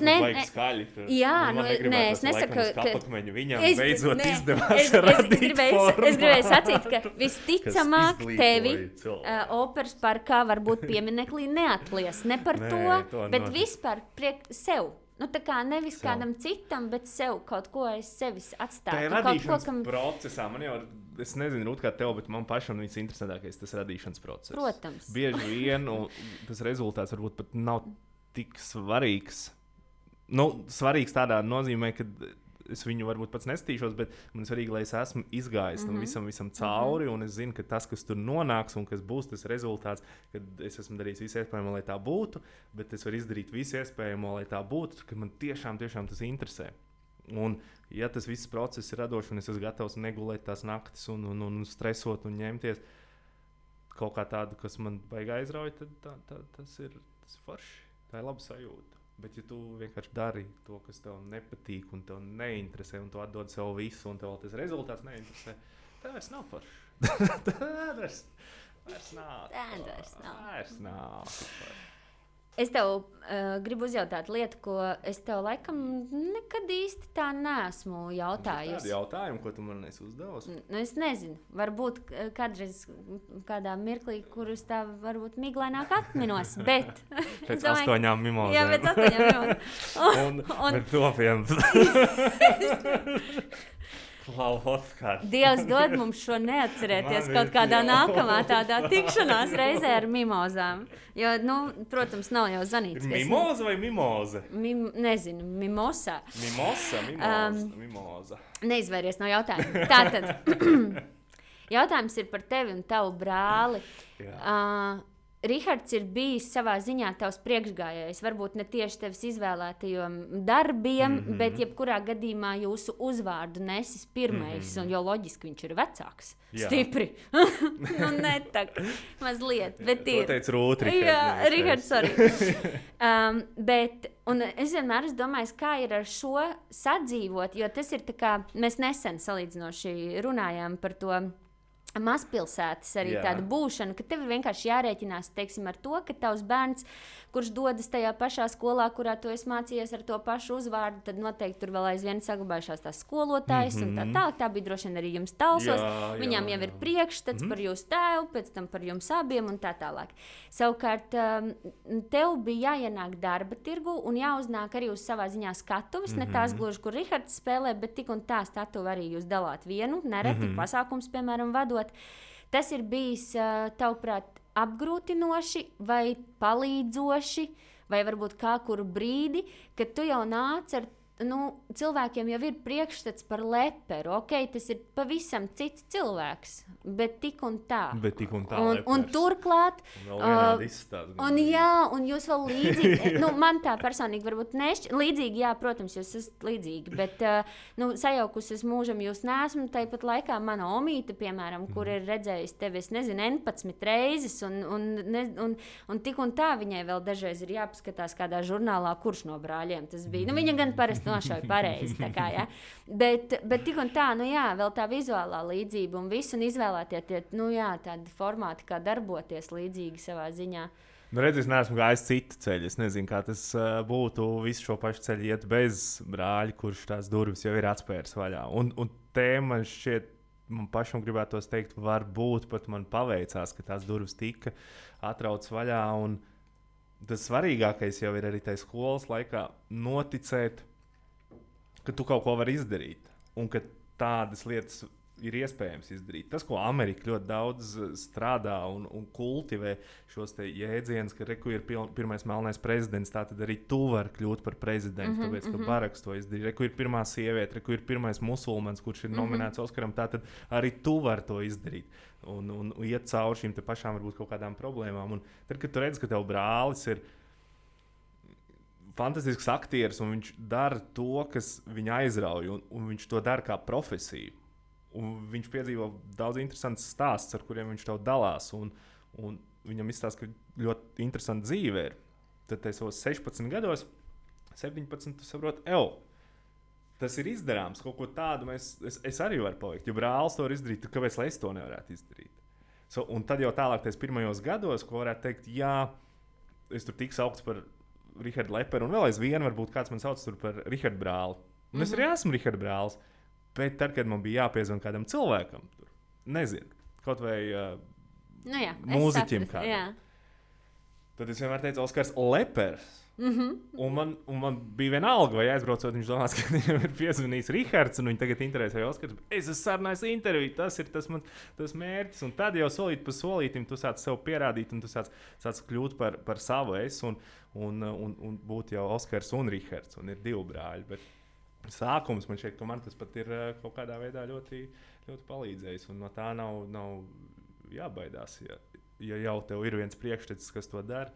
Jā, nu, negribētu nē, es nesaku, ka- kapakmeņa viņam Es- beidzot nē, izdevās es, es, radīt gribēju, es gribēju sacīt, ka kas visticamāk tevi uh, operas parkā varbūt pieminekli neatlies. Ne par Nē, to, to bet nav. vispār priek sev. Nu, tā kā nevis Sev. kādam citam, bet sev kaut ko aiz sevis atstāt. Tā ir Nu, kaut ko, radīšanas kam, procesā. Man jau, es nezinu, Rūt, kā tev, bet man pašam viss interesantākais tas radīšanas process. Protams. Bieži vien tas rezultāts varbūt pat nav tik svarīgs. Nu, svarīgs tādā nozīmē, ka es viņu varbūt pats nestīšos, bet man svarīgi, lai es esmu izgājis tam Mhm. visam, visam cauri, un es zinu, ka tas, kas tur nonāks un kas būs tas rezultāts, kad es esmu darījis visu iespējamo, lai tā būtu, bet es varu izdarīt visu iespējamo, lai tā būtu, ka man tiešām, tiešām tas interesē. Un, ja tas viss process ir radošs, un es esmu gatavs negulēt tās naktis, un, un, un stresot un ņemties kaut kā tādu, kas man baigā aizrauja, tad tā, tā, tas, ir, tas forši. Tā ir laba sajūta. Bet, ja tu vienkārši dari to, kas tev nepatīk, un tev neinteresē, un tu atdod sev visu, un tev tas rezultāts neinteresē, tad vairs nav forši. tad vairs, vairs nav. Tad vairs nav. Vairs nav. tik forši. Es tev uh, gribu uzjautāt lietu, ko es tev laikam nekad īsti tā nesmu Tādi jautājusi. jautājumi, ko tu man esi uzdevusi. Nu, es nezinu, varbūt kādreiz, kādā mirklī, kurus tā varbūt miglaināk atminos, bet. Pēc domāju, astoņām mimozēm. Jā, pēc astoņām minūtēm. Un, un- un topiem. Klaus, kā. Dievs dod mums šo neatcerēties kaut kādā jau. nākamā tādā tikšanās reizē ar mimozām. Jo, nu, protams, nav jau zanīts. mimoza vai mimoza? Mim, nezinu, mimosā. Mimosa, mimoza. Um, mimoza. Neizvairies no jautājuma. Tātad, jautājums ir par tevi un tavu brāli. Jā. Uh, Rihards ir bijis savā ziņā tavs priekšgājējs. Varbūt ne tieši tevis izvēlētajiem darbiem, mm. -hmm. bet jebkurā gadījumā jūsu uzvārdu nesis pirmais, mm -hmm. un jo loģiski viņš ir vecāks. Jā. Stipri. nu, ne tā, mazliet, bet ir. teica Rūta. Jā, Rihards, arī. um, bet, es vienmēr esmu domājis, kā ir ar šo sadzīvot, jo tas ir tā kā mēs nesen salīdzinoši runājām par to. Mazpilsētas arī Jā. Tāda būšana, ka tev ir vienkārši jārēķinās teiksim, ar to, ka tavs bērns, kurš dodas tajā pašā skolā, kurā tu esi mācījies ar to pašu uzvārdu, tad noteikti tur vēl aizvien saglabājušās tās skolotājas mm -hmm. un tā tālāk. Tā bija droši vien arī jums talsos. Jā, Viņām jā, jau ir priekšstats mm -hmm. par jūsu tēvu, pēc tam par jums abiem un tā tālāk. Savukārt, um, tev bija jāienāk darba tirgu un jāuznāk arī uz savā ziņā skatuves. Mm -hmm. Ne tās gluži, kur Rihards spēlē, bet tik un tā statuvu arī jūs dalāt vienu, nereti mm -hmm. pasākums, piemēram, vadot. Tas ir bijis, uh, tavuprāt, apgrūtinoši vai palīdzoši, vai varbūt kā kuru brīdi, kad tu jau nāc ar nu, cilvēkiem jau ir priekšstats par leperu. Okay, tas ir pavisam cits cilvēks, bet tik un tā. Bet tik un tā. un, un lepers. turklāt, Vēl vienādi uh, izstāsta. un, jā, un jūs vēl līdzīgi, nu, man tā personīgi varbūt nešķiet, līdzīgi, jā, protams, jūs esat līdzīgi, bet, uh, nu, sajaukusi es mūžam jūs nesmu, tāpat laikā mana omīte, piemēram, Mhm. kur ir redzējusi tevi, es nezinu, N11 reizes, un, un, ne, un, un tik un tā viņai vēl dažreiz ir jāpaskatās kādā žurnālā, kurš no brāļiem tas bija. Nu, viņa gan parasti nošauja pareizi, kā, jā. Bet, bet tik un tā, nu jā, vēl tā vizuālā līdzība un viss, un izvēlētie tie, nu jā, tādi formāti, kā darboties līdzīgi savā ziņā. Nu, redz, es neesmu gājis citu ceļu. Es nezinu, kā tas uh, būtu visu šo pašu ceļu iet bez brāļa, kurš tās durvis jau ir atspēris vaļā. Un, un tēma šķiet, man pašam gribētos teikt, varbūt pat man paveicās, ka tās durvis tika atrautas vaļā. Un tas svarīgākais jau ir arī tajā skolas laikā noticēt, ka tu kaut ko vari izdarīt. Un ka tādas lietas ir iespējams izdarīt. Tas, ko Amerika ļoti daudz eh, strādā un, un kultivē šos jēdzienus, ka reku ir piln, pirmais melnais prezidents, tad arī tu vari kļūt par prezidentu, mm -hmm, tāpēc, ka mm -hmm. Baraks to izdarīja. Reku ir pirmā sieviete, reku ir pirmais musulmanis, kurš ir nominēts mm -hmm. Oskaram, tad arī tu vari to izdarīt. Un, un, un iet cauri šīm pašām varbūt kaut kādām problēmām. Un tad, kad tu redz, ka tev brālis ir fantastisks aktieris, un viņš dara to, kas viņu aizrauja, un, un viņš to dara kā profesiju un viņš piedzīvo daudz interesantus stāstus, ar kuriem viņš tev dalās. Un, un viņam izstāsta, ka ļoti interesanta dzīve ir. Tad es savos 16 gados, 17, saprotu, ej, tas ir izdarāms. Kaut ko tādu mēs, es, es arī varu palikt. Ja brālis to var izdarīt, tad kāpēc es to nevarētu izdarīt? So, un tad jau tālāk, tajos pirmajos gados, ko varētu teikt, jā, es tur tiku saukts par Rahardu Leperu, un vēl aizvien varbūt kāds man sauc par Rahardu brāli. Un mm -hmm. es arī mhm. esmu Rahardu brālis. Bet tad, kad man bija jāpiezvan kādam cilvēkam, tur nezinu, kaut vai uh, nu jā, mūziķim kādam, tad es vienmēr teicu, Oskars Lepers. Mm -hmm. un, man, un man bija vienalga, vai aizbraucot, viņš domās, ka viņam ir piezvanījis Rahards, un viņš tagad interesē Oskars. Es esmu sarunājis interviju, tas ir tas mans tas mērķis. Un tad jau solīt pa solītam, tu sāc sev pierādīt, un tu sāc, sāc kļūt par, par savu es, un, un, un, un būt jau Oskars un Rahards, un ir divi brāļi. Bet, sākums man šķiet, ka man tas pat ir eh, kaut kādā veidā ļoti, ļoti palīdzējis. Un no tā nav, nav jābaidās. Ja, ja jau tev ir viens priekšstats, kas to dara,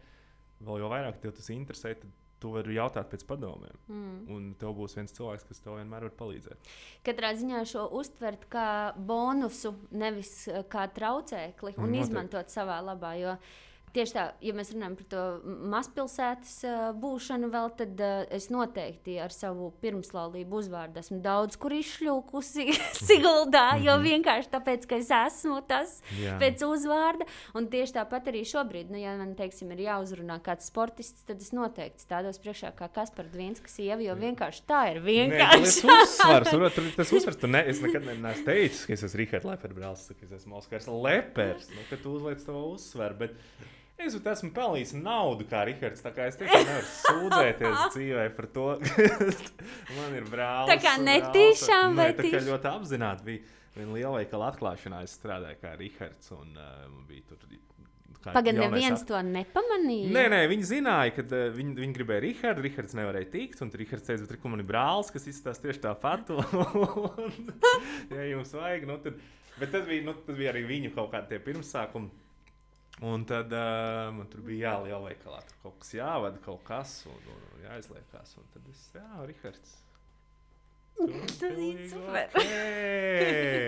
vēl jau vairāk tev tas interesē. Tu vari jautāt pēc padomiem, mm. un tev būs viens cilvēks, kas tev vienmēr var palīdzēt. Katrā ziņā šo uztvert kā bonusu, nevis eh, kā traucēkli, un Noteikti. izmantot savā labā. Jo uh, Tieši tā, ja mēs runājam par to mazpilsētas uh, būšanu, vēl, tad uh, es noteikti ar savu pirmslaulību uzvārdu esmu daudz kur izšļūkusi Siguldā, jo mhm. vienkārši tāpēc, ka es esmu tas Jā. pēc uzvārda. Un tieši tāpat arī šobrīd, nu, ja man, teiksim, ir jāuzrunā kāds sportists, tad es noteikti stādos priekšā kā Kaspar Dvīnska sieva, jo vienkārši tā ir vienkārši. Nē, uzsvars, tur, tur, tas uzsvars, tu ne, es nekad neesmu teicis, ka es esmu Rihards Lepers brālis, ka es esmu Oskars Lepers, nu, ka tu uzliec to uzsvaru, bet Es esmu pelnījis naudu, kā Rahards. Es tiešām nevaru sūdzēties dzīvē par to, ka man ir brālis. Tā kā netīšām, ne? Tā kā ļoti apzināti bija viena lielveikala atklāšanā. Es strādāju kā Rahards un uh, bija tur. Pagaidām, neviens ap... to nepamanīja. Nē, nē, viņi zināja, ka uh, viņi, viņi gribēja Rahardu. Rahards nevarēja tikt, un Rahards teica, ka man ir brālis, kas izskatās tieši tāpat. ja jums vajag, nu tad. Bet tad bija, nu, tad bija arī viņu kaut kādi pirmsākumi Un tad uh, man tur bija jāliek veikalā, tur kaut kas jāvada, kaut kas un, un, un jāizliekās. Un tad es, jā, Rihards. Tas ir super.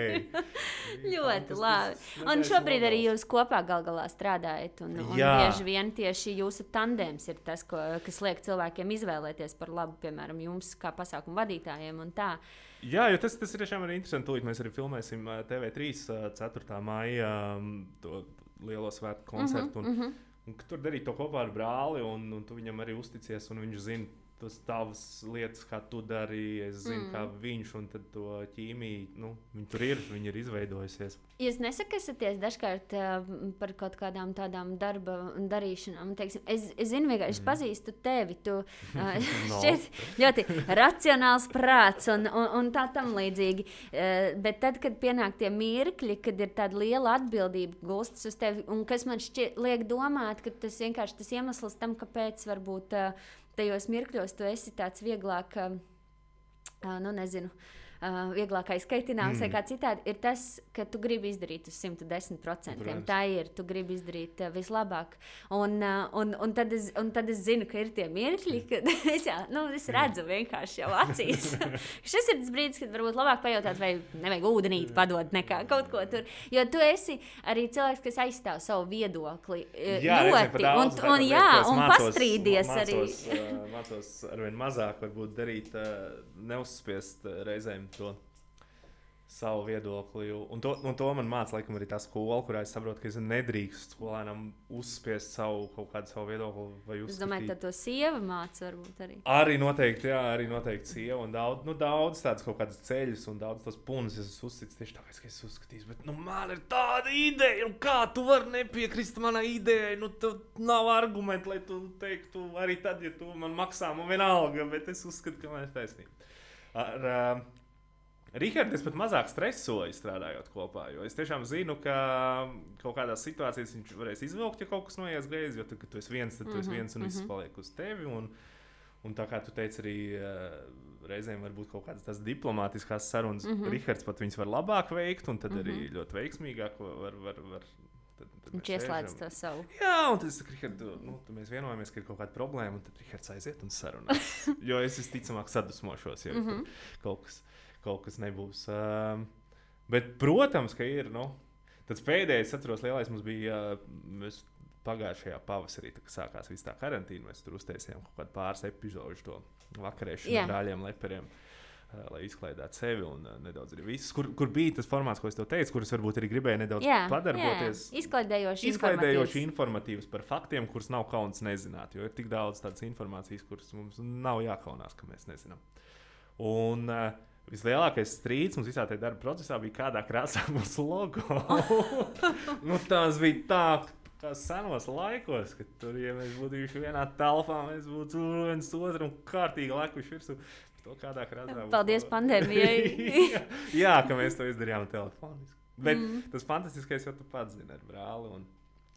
Ļoti labi. Un šobrīd arī jūs kopā gal galā strādājat. Un, un bieži vien tieši jūsu tandēms ir tas, ko, kas liek cilvēkiem izvēlēties par labu, piemēram, jums kā pasākumu vadītājiem. Jā, jo tas, tas ir tiešām arī interesanti. Tūlīt mēs arī filmēsim TV3 4. maijā to lielo svētku koncertu. Mm -hmm, un, mm -hmm. un, un tur darīt to kopā ar brāli, un, un tu viņam arī uzticies, un viņš zina tas tavas lietas, kā tu dari. Es zinu, mm. kā viņš un to ķīmiju, nu, viņi tur ir, viņi ir izveidojusies. Jūs nesakasaties dažkārt uh, par kaut kādām tādām darba darīšanām. Teiksim, es, es zinu, vienkārši mm. pazīstu tevi. Tu uh, no. šķiet ļoti racionāls prāts un, un, un tā tam līdzīgi. Uh, bet tad, kad pienāk tie mirkļi, kad ir tāda liela atbildība gulstas uz tevi, un kas man šķiet, liek domāt, ka tas vienkārši tas iemesls tam, kāpēc varbūt. Uh, tajos mirkļos tu esi tāds vieglāk, uh, nu, nezinu. Uh, vieglākais kaitināms mm. vai kā citādi, ir tas, ka tu gribi izdarīt uz 110%. Protams. Tā ir, tu gribi izdarīt uh, vislabāk. Un, uh, un, un, tad es, un tad es zinu, ka ir tie mirkļi, kad es, jā, nu, es redzu vienkārši jau acīs. Šis ir tas brīdis, kad varbūt labāk pajautāt, vai nevajag ūdenīt padot nekā kaut ko tur. Jo tu esi arī cilvēks, kas aizstāv savu viedokli. Jā, ļoti. Daudz, un, un, jā, un mācos, pastrīdies mācos, arī. mācos arvien mazāk varbūt darīt, neuzspiest reizēm to savu viedokli. Un to, un to man māca, laikam, arī tā skola, kurā es saprotu, ka es nedrīkstu skolēnam uzspiest savu kaut kādu savu viedokli. Es domāju, ka to sieva māca varbūt arī. Arī noteikti, jā, arī noteikti sieva. Un daudz, nu, daudz tādas kaut kādas ceļus un daudz tos punas es uzticu tieši tāpēc, ka es uzskatīju. Bet, nu, man ir tāda ideja, un kā tu vari nepiekrist manai idejai? Nu, tev nav argumentu, lai tu teiktu, arī tad, ja tu man maksā, man vienalga, bet es uzskatu, ka man ir taisnība. Ar, uh, Rihards, es pat mazāk stresoju strādājot kopā. Es tiešām zinu, ka kaut kādās situācijās viņš varēs izvilkt, ja kaut kas noies greizi. Jo tad, kad tu esi viens, tad tu esi Mhm, viens un viss mhm. paliek uz tevi. Un, un tā kā tu teici, arī uh, reizēm var būt kaut kādas diplomātiskas sarunas. Mm Mhm. -hmm. Rihards pat viņas var labāk veikt, un tad mm -hmm. arī ļoti veiksmīgāk var. var, var tad, tad Viņš ieslēdz to savu. Jā, un tas ir Rihards. Nu, mēs vienojamies, ka ir kaut kāda problēma, un tad Rihards aiziet un sarunā. jo es visticamāk sadusmošos, ja mm Mhm. -hmm. kaut, kas, kaut kas nebūs. Um, bet, protams, ka ir. Nu, tas pēdējais, atceros, lielais mums bija. Mēs Pagājušajā pavasarī, kad sākās viss tā karantīna, mēs tur uztaisījām kaut kādu pāris epizodu to vakarēšanu ar brāļiem, leperiem. uh, Lai izklaidētu sevi un uh, nedaudz arī visus, kur, kur bija tas formāts, ko es tev teicu, kurus varbūt arī gribēju nedaudz Jā, padarboties. jā. izklaidējoši. Izklaidējoši informatīvs par faktiem, kurus nav kauns nezināt. Jo ir tik daudz tādas informācijas, kuras mums nav jākaunās, ka mēs nezinām. Un uh, vislielākais strīds mums visā tajā darba procesā bija, kādā krāsā būs logo. nu, tas bija tā. Kā senos laikos, kad tur, ja mēs būtu bijuši vienā telpā, mēs būtu viens otram kārtīgi lekuši virsū. To kādā krāsā. būs Paldies pandēmijai. Jā, ka mēs to izdarījām telefoniski. Bet Mm. tas fantastiskais, jo tu pats zini ar brāli un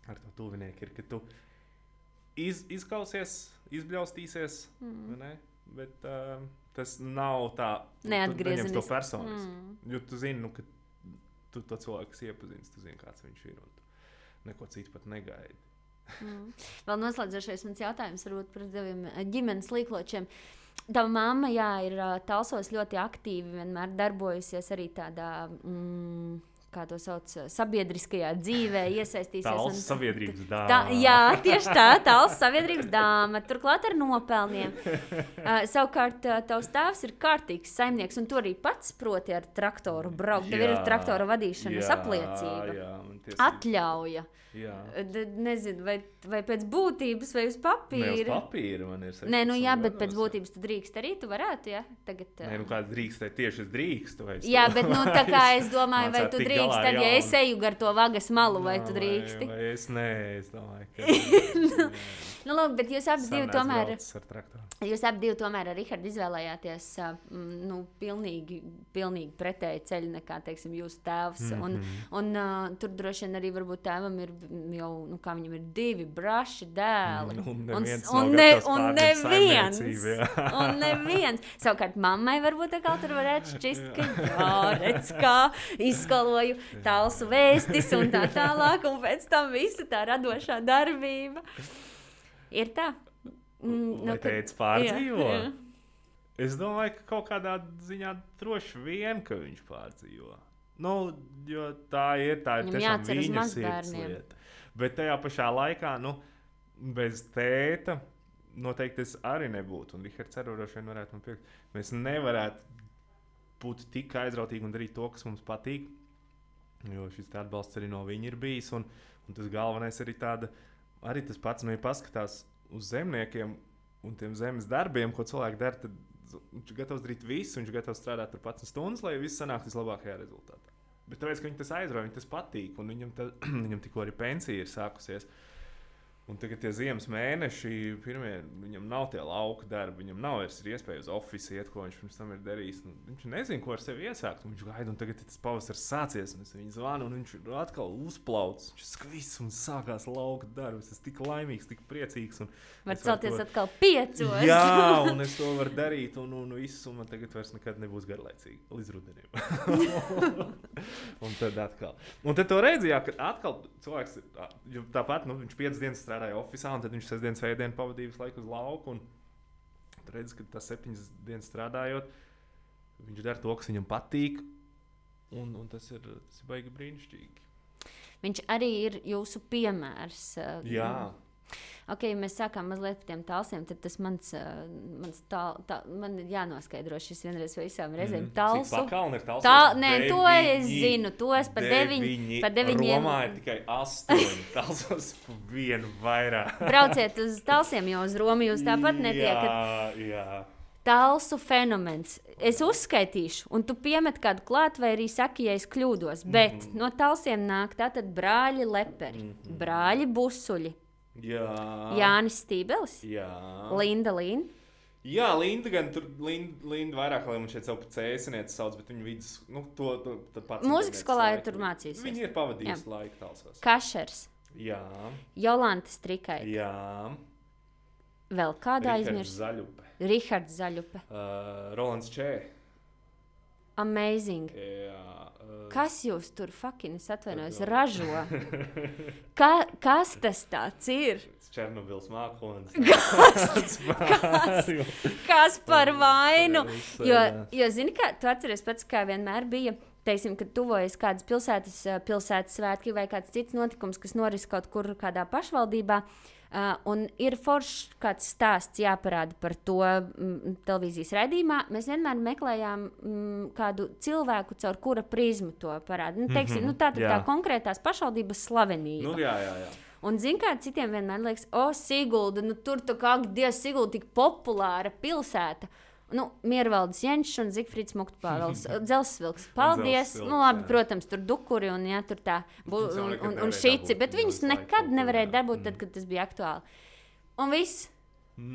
ar to tuvinieku, ir, ka tu iz, izkausies, izbļaustīsies, Mm. ne? bet uh, tas nav tā, neņemsi to personiski. Mm. Jo tu zini, nu, ka tu to cilvēku iepazīsti, tu zini, kāds viņš ir. Neko citu pat negaidi. Mm. Vēl noslēdzošais mans jautājums varbūt par taviem eh, ģimenes līkločiem. Tava mamma, jā, ir ā, talsos ļoti aktīvi, vienmēr darbojusies arī tādā, mm, kā to sauc, sabiedriskajā dzīvē, iesaistījusies. Tāls un- sabiedrības Tā, dāvana. jā, tieši tā, tāls sabiedrības dāma, turklāt ar nopelniem. Uh, savukārt, uh, tavs tēvs ir kārtīgs saimnieks, un tu arī pats proti ar traktoru braukt. Tev ir traktora vadīšanas jā, apliecība. Jā, tiesības- Atļauja. Jā. D nezinu, vai, vai pēc būtības, vai uz Nē, uz papīra. papīra man ir. Nē, nu 16 jā, bet pēc būtības tu drīkst arī. Tu varētu, jā, tagad. ā, Nē, nu kāds drīkst, tieši es drīkstu. es Jā, bet nu, tā kā es domāju, vai tu tikt drīkst, tad, ja es eju gar to vagas malu, vai Jā, tu drīksti. Vai, vai es nē, es domāju, ka. Nu, lūk, bet jūs abi divi tomēr. Jūs abi divi tomēr ar Rihardu izvēlējāties nu, pilnīgi, pilnīgi pretēju ceļu nekā teiksim, jūsu tēvs. Mm -hmm. Un, Mhm. un uh, tur droši vien arī varbūt tēvam ir jau, nu, kā viņam ir divi braši dēli. Mm, un un, neviens nav un, ne, un neviens. jā. Un neviens. Savukārt mammai varbūt tā kā tur varētu šķist, ka jā, redz, kā izskaloju tālsu vēstis un tā tālāk, un pēc tam visa tā radošā darbība. Ir tā. Mm, Vai ka- teica pārdzīvo? Jā, jā. Es domāju, ka kaut kādā ziņā droši vien, ka viņš pārdzīvo. Nu, jo tā ir tā tiešām jāatceras viņa sirds mazbērniem. lieta. Bet tajā pašā laikā, nu, bez tēta noteikti es arī nebūtu. Un Rihards arī droši vien varētu man piekrist. Mēs nevarētu būt tik aizrautīgi un darīt to, kas mums patīk. Jo šis atbalsts arī no viņa ir bijis. Un, un tas galvenais arī tāda, arī tas pats, nu, ja paskatās uz zemniekiem un tiem zemes darbiem, ko cilvēki dara, tad viņš ir gatavs darīt visu, viņš ir gatavs strādāt tur pats stundas, lai viss sanāktu vislabākajā rezultātā. Bet tāpēc, ka viņam tas aizrauja, viņam tas patīk, un viņam, ta, viņam tikko arī pensija ir sākusies. Un tagad tie ziemas mēneši, pirmie, viņam nav tie lauka darbi, viņam nav vairs iespēja uz oficiālu iet, ko viņš pirms tam ir darījis. Un viņš nezina, ko ar sevi iesākt. un Viņš gaida, un tagad tas pavasaris sācies, un es viņu zvanu, un viņš ir atkal uzplaucis. Viņš skvis un sākās lauka darbs. Es tik laimīgs, tik priecīgs. un Var celties to- atkal piecos. Jā, un es to varu darīt, un, un viss, un man tagad vairs nekad nebūs garlaicīgi līdz rudenim. un tad atkal. Un tad to redzēja, ka atkal cilvēks tāpat, nu, viņš piecas dienas strādāja oficiālā, un tad viņš sestdienas veidienu pavadīja visu laiku uz lauku. Un tad redz, ka tas septiņas dienas strādājot, viņš dara to, kas viņam patīk. Un, un tas ir, tas ir baigi brīnišķīgi. Viņš arī ir jūsu piemērs. uh, Jā, Ok, ja mēs sākām mazliet par tiem tālsiem, tad tas mans, uh, mans tā, tā, man ir jānoskaidro šis vienreiz visām reizēm. Mm. Pakalni ir tālsos? Tā, nē, to es Deviņi. zinu. To es par deviņiem. Deviņi. Par deviņiem. Romā ir tikai astoņi. Tālsos vienu vairāk. Brauciet uz tālsiem, jo uz Romu jūs tāpat netiekat. Jā, jā. Tālsu fenomens. Es uzskaitīšu, un tu piemet kādu klāt, vai arī saki, ja es kļūdos. Bet mm. -hmm. no tālsiem nāk tātad brāļi leperi, mm -hmm. brāļi busuļi, Jā. Jānis Stībelis, Jā. Linda Līna. Jā, Linda gan tur, Linda, Linda vairāk, lai man šeit savu cēsinieci sauc, bet viņa vidus, nu, to, to, to pats. Mūzikas skolā ir tur mācījusies. Viņa ir pavadījusi laiku talsos. Kašers, Jā, Jolanta Strikai, jā. vēl Rihards aizmirst? Zaļupe. Rihards Zaļupe. Uh, Rolands Čē. Amazing. Jā. Kas jūs tur fucking, vēl. ražo? Ka, kas tas tāds ir? Černobils mākslinieks. Kas par vainu? Jo, jo zini, kā tu atceries pats, kā vienmēr bija. Teiksim, kad tuvojas kādas pilsētas, eh, pilsētas svētki vai kāds cits notikums, kas norisinās kaut kur kādā pašvaldībā, uh, un ir foršs kāds stāsts jāparāda par to mm, televīzijas raidījumā, mēs vienmēr meklējām mm, kādu cilvēku, caur kura prizmu to parādīt. Nu, teiksim, Mhm, nu, tā ir tā konkrētās pašvaldības slavenība. Nu, jā, jā, jā. Un, zināmā mērā, citiem vienmēr liekas, o, Sigulda, nu, tur tā kā Dievs, Sigulda, tik populāra pilsēta. Nu, Miervaldes Jens un Zifrits Muktpāvels, Dzelsvilks. Paldies! Dzelzsvilks, nu, labi, jā. protams, tur dukuri un, jā, tur tā, bu, un, un, un dabūt, bet viņus nekad nevarēja dabūt, Mm. tad, kad tas bija aktuāli. Un viss.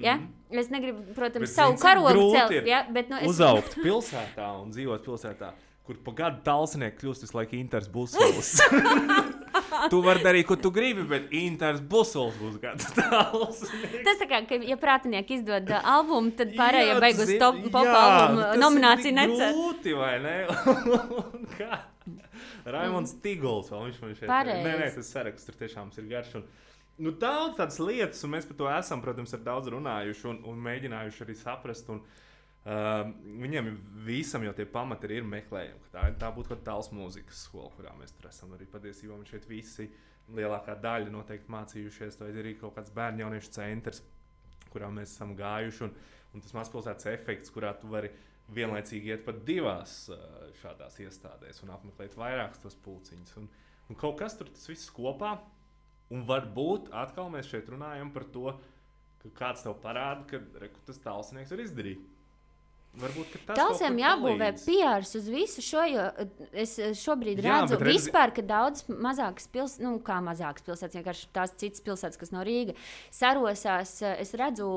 Ja? Es negribu, protams, Bet savu karogu celt, ja? bet nu, es Uzaugt pilsētā un dzīvot pilsētā, kur pa gadu talsnieki kļūst visu laiku Inters Busuls. tu vari darīt, ko tu gribi, bet Inters Busuls būs gada talsnieks. Tas tā kā, ka, ja prātinieki izdod uh, albumu, tad pārējie zini, top albumu ir nomināciju necer. Grūti, vai ne? Raimons Tigls, vēl viņš man šeit Pareizi. Nē, nē, tas saraksts tur tiešām ir garš. Un, nu, daudz tādas lietas, un mēs par to esam, protams, ar daudz runājuši un, un mēģinājuši arī saprast. Un, Uh, viņiem visam jau tie pamati ir, meklējumi. Tā, tā būtu kaut kāda tāls mūzikas skola, kurā mēs tur esam. Arī patiesībā mums šeit visi, lielākā daļa noteikti mācījušies. Ir arī kaut kāds bērnu jauniešu centrs, kurā mēs esam gājuši. Un, un tas mazpilsētas efekts, kurā tu vari vienlaicīgi iet pat divās uh, šādās iestādēs un apmeklēt vairākus tos pulciņus. Un, un kaut kas tur tas viss kopā. Un varbūt atkal mēs šeit runājam par to, ka kāds tev parāda, ka reku, tas tālsnieks var izdarīt. Varbūt kur jābūvē. PRs uz visu šo, jo uh, es uh, šobrīd Jā, redzu, bet redzi- vispār, ka daudz mazākas pilsētas, nu, kā mazākas pilsētas, vienkārši tās citas pilsētas, kas nav Rīga, sarosās. uh, Es redzu,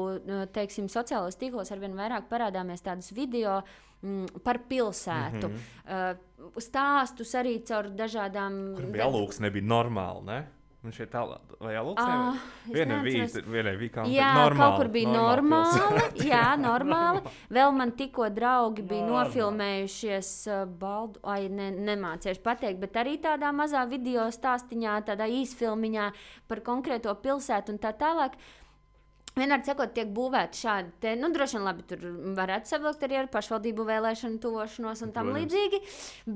teiksim, sociālos tīklos ar vien vairāk parādāmies tādus video. mm, Par pilsētu. Mm. -hmm. stāstus arī caur dažādām. Kur bija alūks, nebija normāli. Ne? Un šeit tālāk, vai es Vienai bija, vienai kā Jā, normāli, kaut kur bija normāli. pilsēta. jā, normāli. Vēl man tikko draugi bija Normāli. nofilmējušies, uh, baldu, ai, ne, nemācījuši pateikt, bet arī tādā mazā video stāstīņā, tādā īsfilmiņā par konkrēto pilsētu un tā tālāk. Vienmēr sakot, tiek būvēti šādi. Te, nu, droši vien, labi, tur varētu savilkt arī ar pašvaldību vēlēšanu tuvošanos un tam līdzīgi.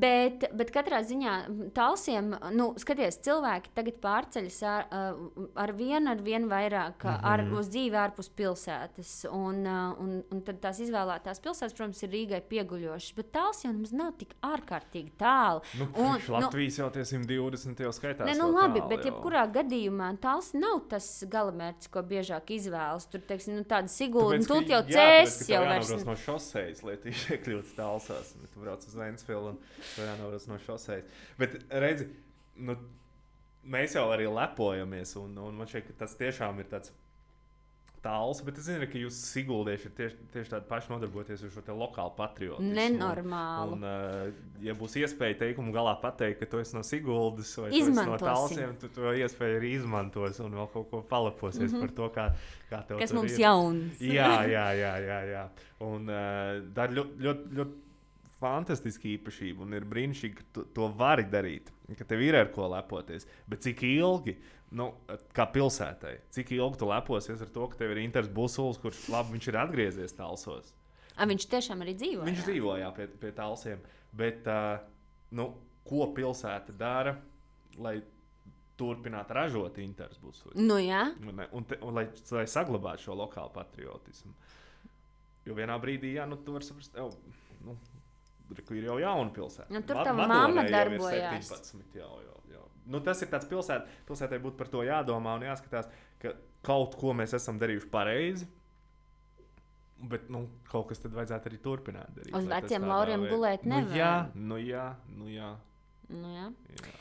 Bet, bet katrā ziņā talsiem, nu, skaties, cilvēki tagad pārceļas ar, uh, ar vienu, ar vienu vairāk mm -hmm. ar, Mhm. uz dzīvi ārpus pilsētas. Un, uh, un, un tad tās izvēlētās pilsētas, protams, ir Rīgai pieguļošas. Bet tals jau nemaz nav tik ārkārtīgi tālu. Nu, Un, priekš Latvijas jau tie 120 jau skaitās. Nē, nu labi, tālu bet jau. jebkurā gadījumā tās nav tas galamērķis, ko biežāk izvēlas. Tur, teiksim, nu, tāda un Tāpēc, tur jau jā, cēs tāpēc, ka jau tev vairs. jānobrauc no šoseis, lai tu iekļūtu tālsās. Tu brauc uz Vēnspili un tev jānobrauc no šoseis. Bet redzi, nu, mēs jau arī lepojamies, un, un man šķiet, ka tas tiešām ir tāds. Tāls, bet es zinu, ka jūs, Siguldieši, ir tieši, tieši tādi paši nodarboties ar šo lokālu patriotismu. Nenormāli. Un, uh, ja būs iespēja teikumu galā pateikt, ka tu esi no Siguldas vai no. Talsiem, tad tu to iespēju arī izmantos un vēl kaut ko paleposies mm Mhm. -hmm. par to, kā, kā tev Kas tur mums ir. jauns? Jā, jā, jā, jā. jā. Un uh, tā ir ļoti, ļoti, ļoti fantastiska īpašība. Un ir brīnišķīgi, ka tu to vari darīt, ka tev ir ar ko lepoties. Bet cik ilgi, nu, kā pilsētai, cik ilgi tu leposies ar to, ka tev ir Inters Busuls, kurš labi, viņš ir atgriezies tālsos. A, viņš tiešām arī dzīvo. Viņš dzīvo jā, pie, pie tālsiem. Bet uh, nu, ko pilsēta dara, lai turpinātu ražot Inters Busuls? Nu, jā. Un, un, te, un lai, lai saglabātu šo lokālu patriotismu. Jo vienā brīdī, jā, nu, tu vari saprast, jau, nu, ir jau jauna pilsēta. Nu, tur Ma- tava Madonai mamma darbojās. 17, jau, jau, jau. Nu, tas ir tāds pilsēt, pilsētai būtu par to jādomā un jāskatās, ka kaut ko mēs esam darījuši pareizi. Bet nu, kaut kas tad vajadzētu arī turpināt darīt. Uz veciem lauriem veidā- gulēt Nu, jā, nevar. nu jā, nu jā. Nu, jā. jā.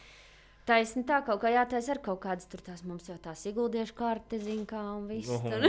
taisni tā, kaut kā jātaisa ar kaut kādas tur tās mums jau tās iguldiešu kārtas, zin kā un viss. Tur.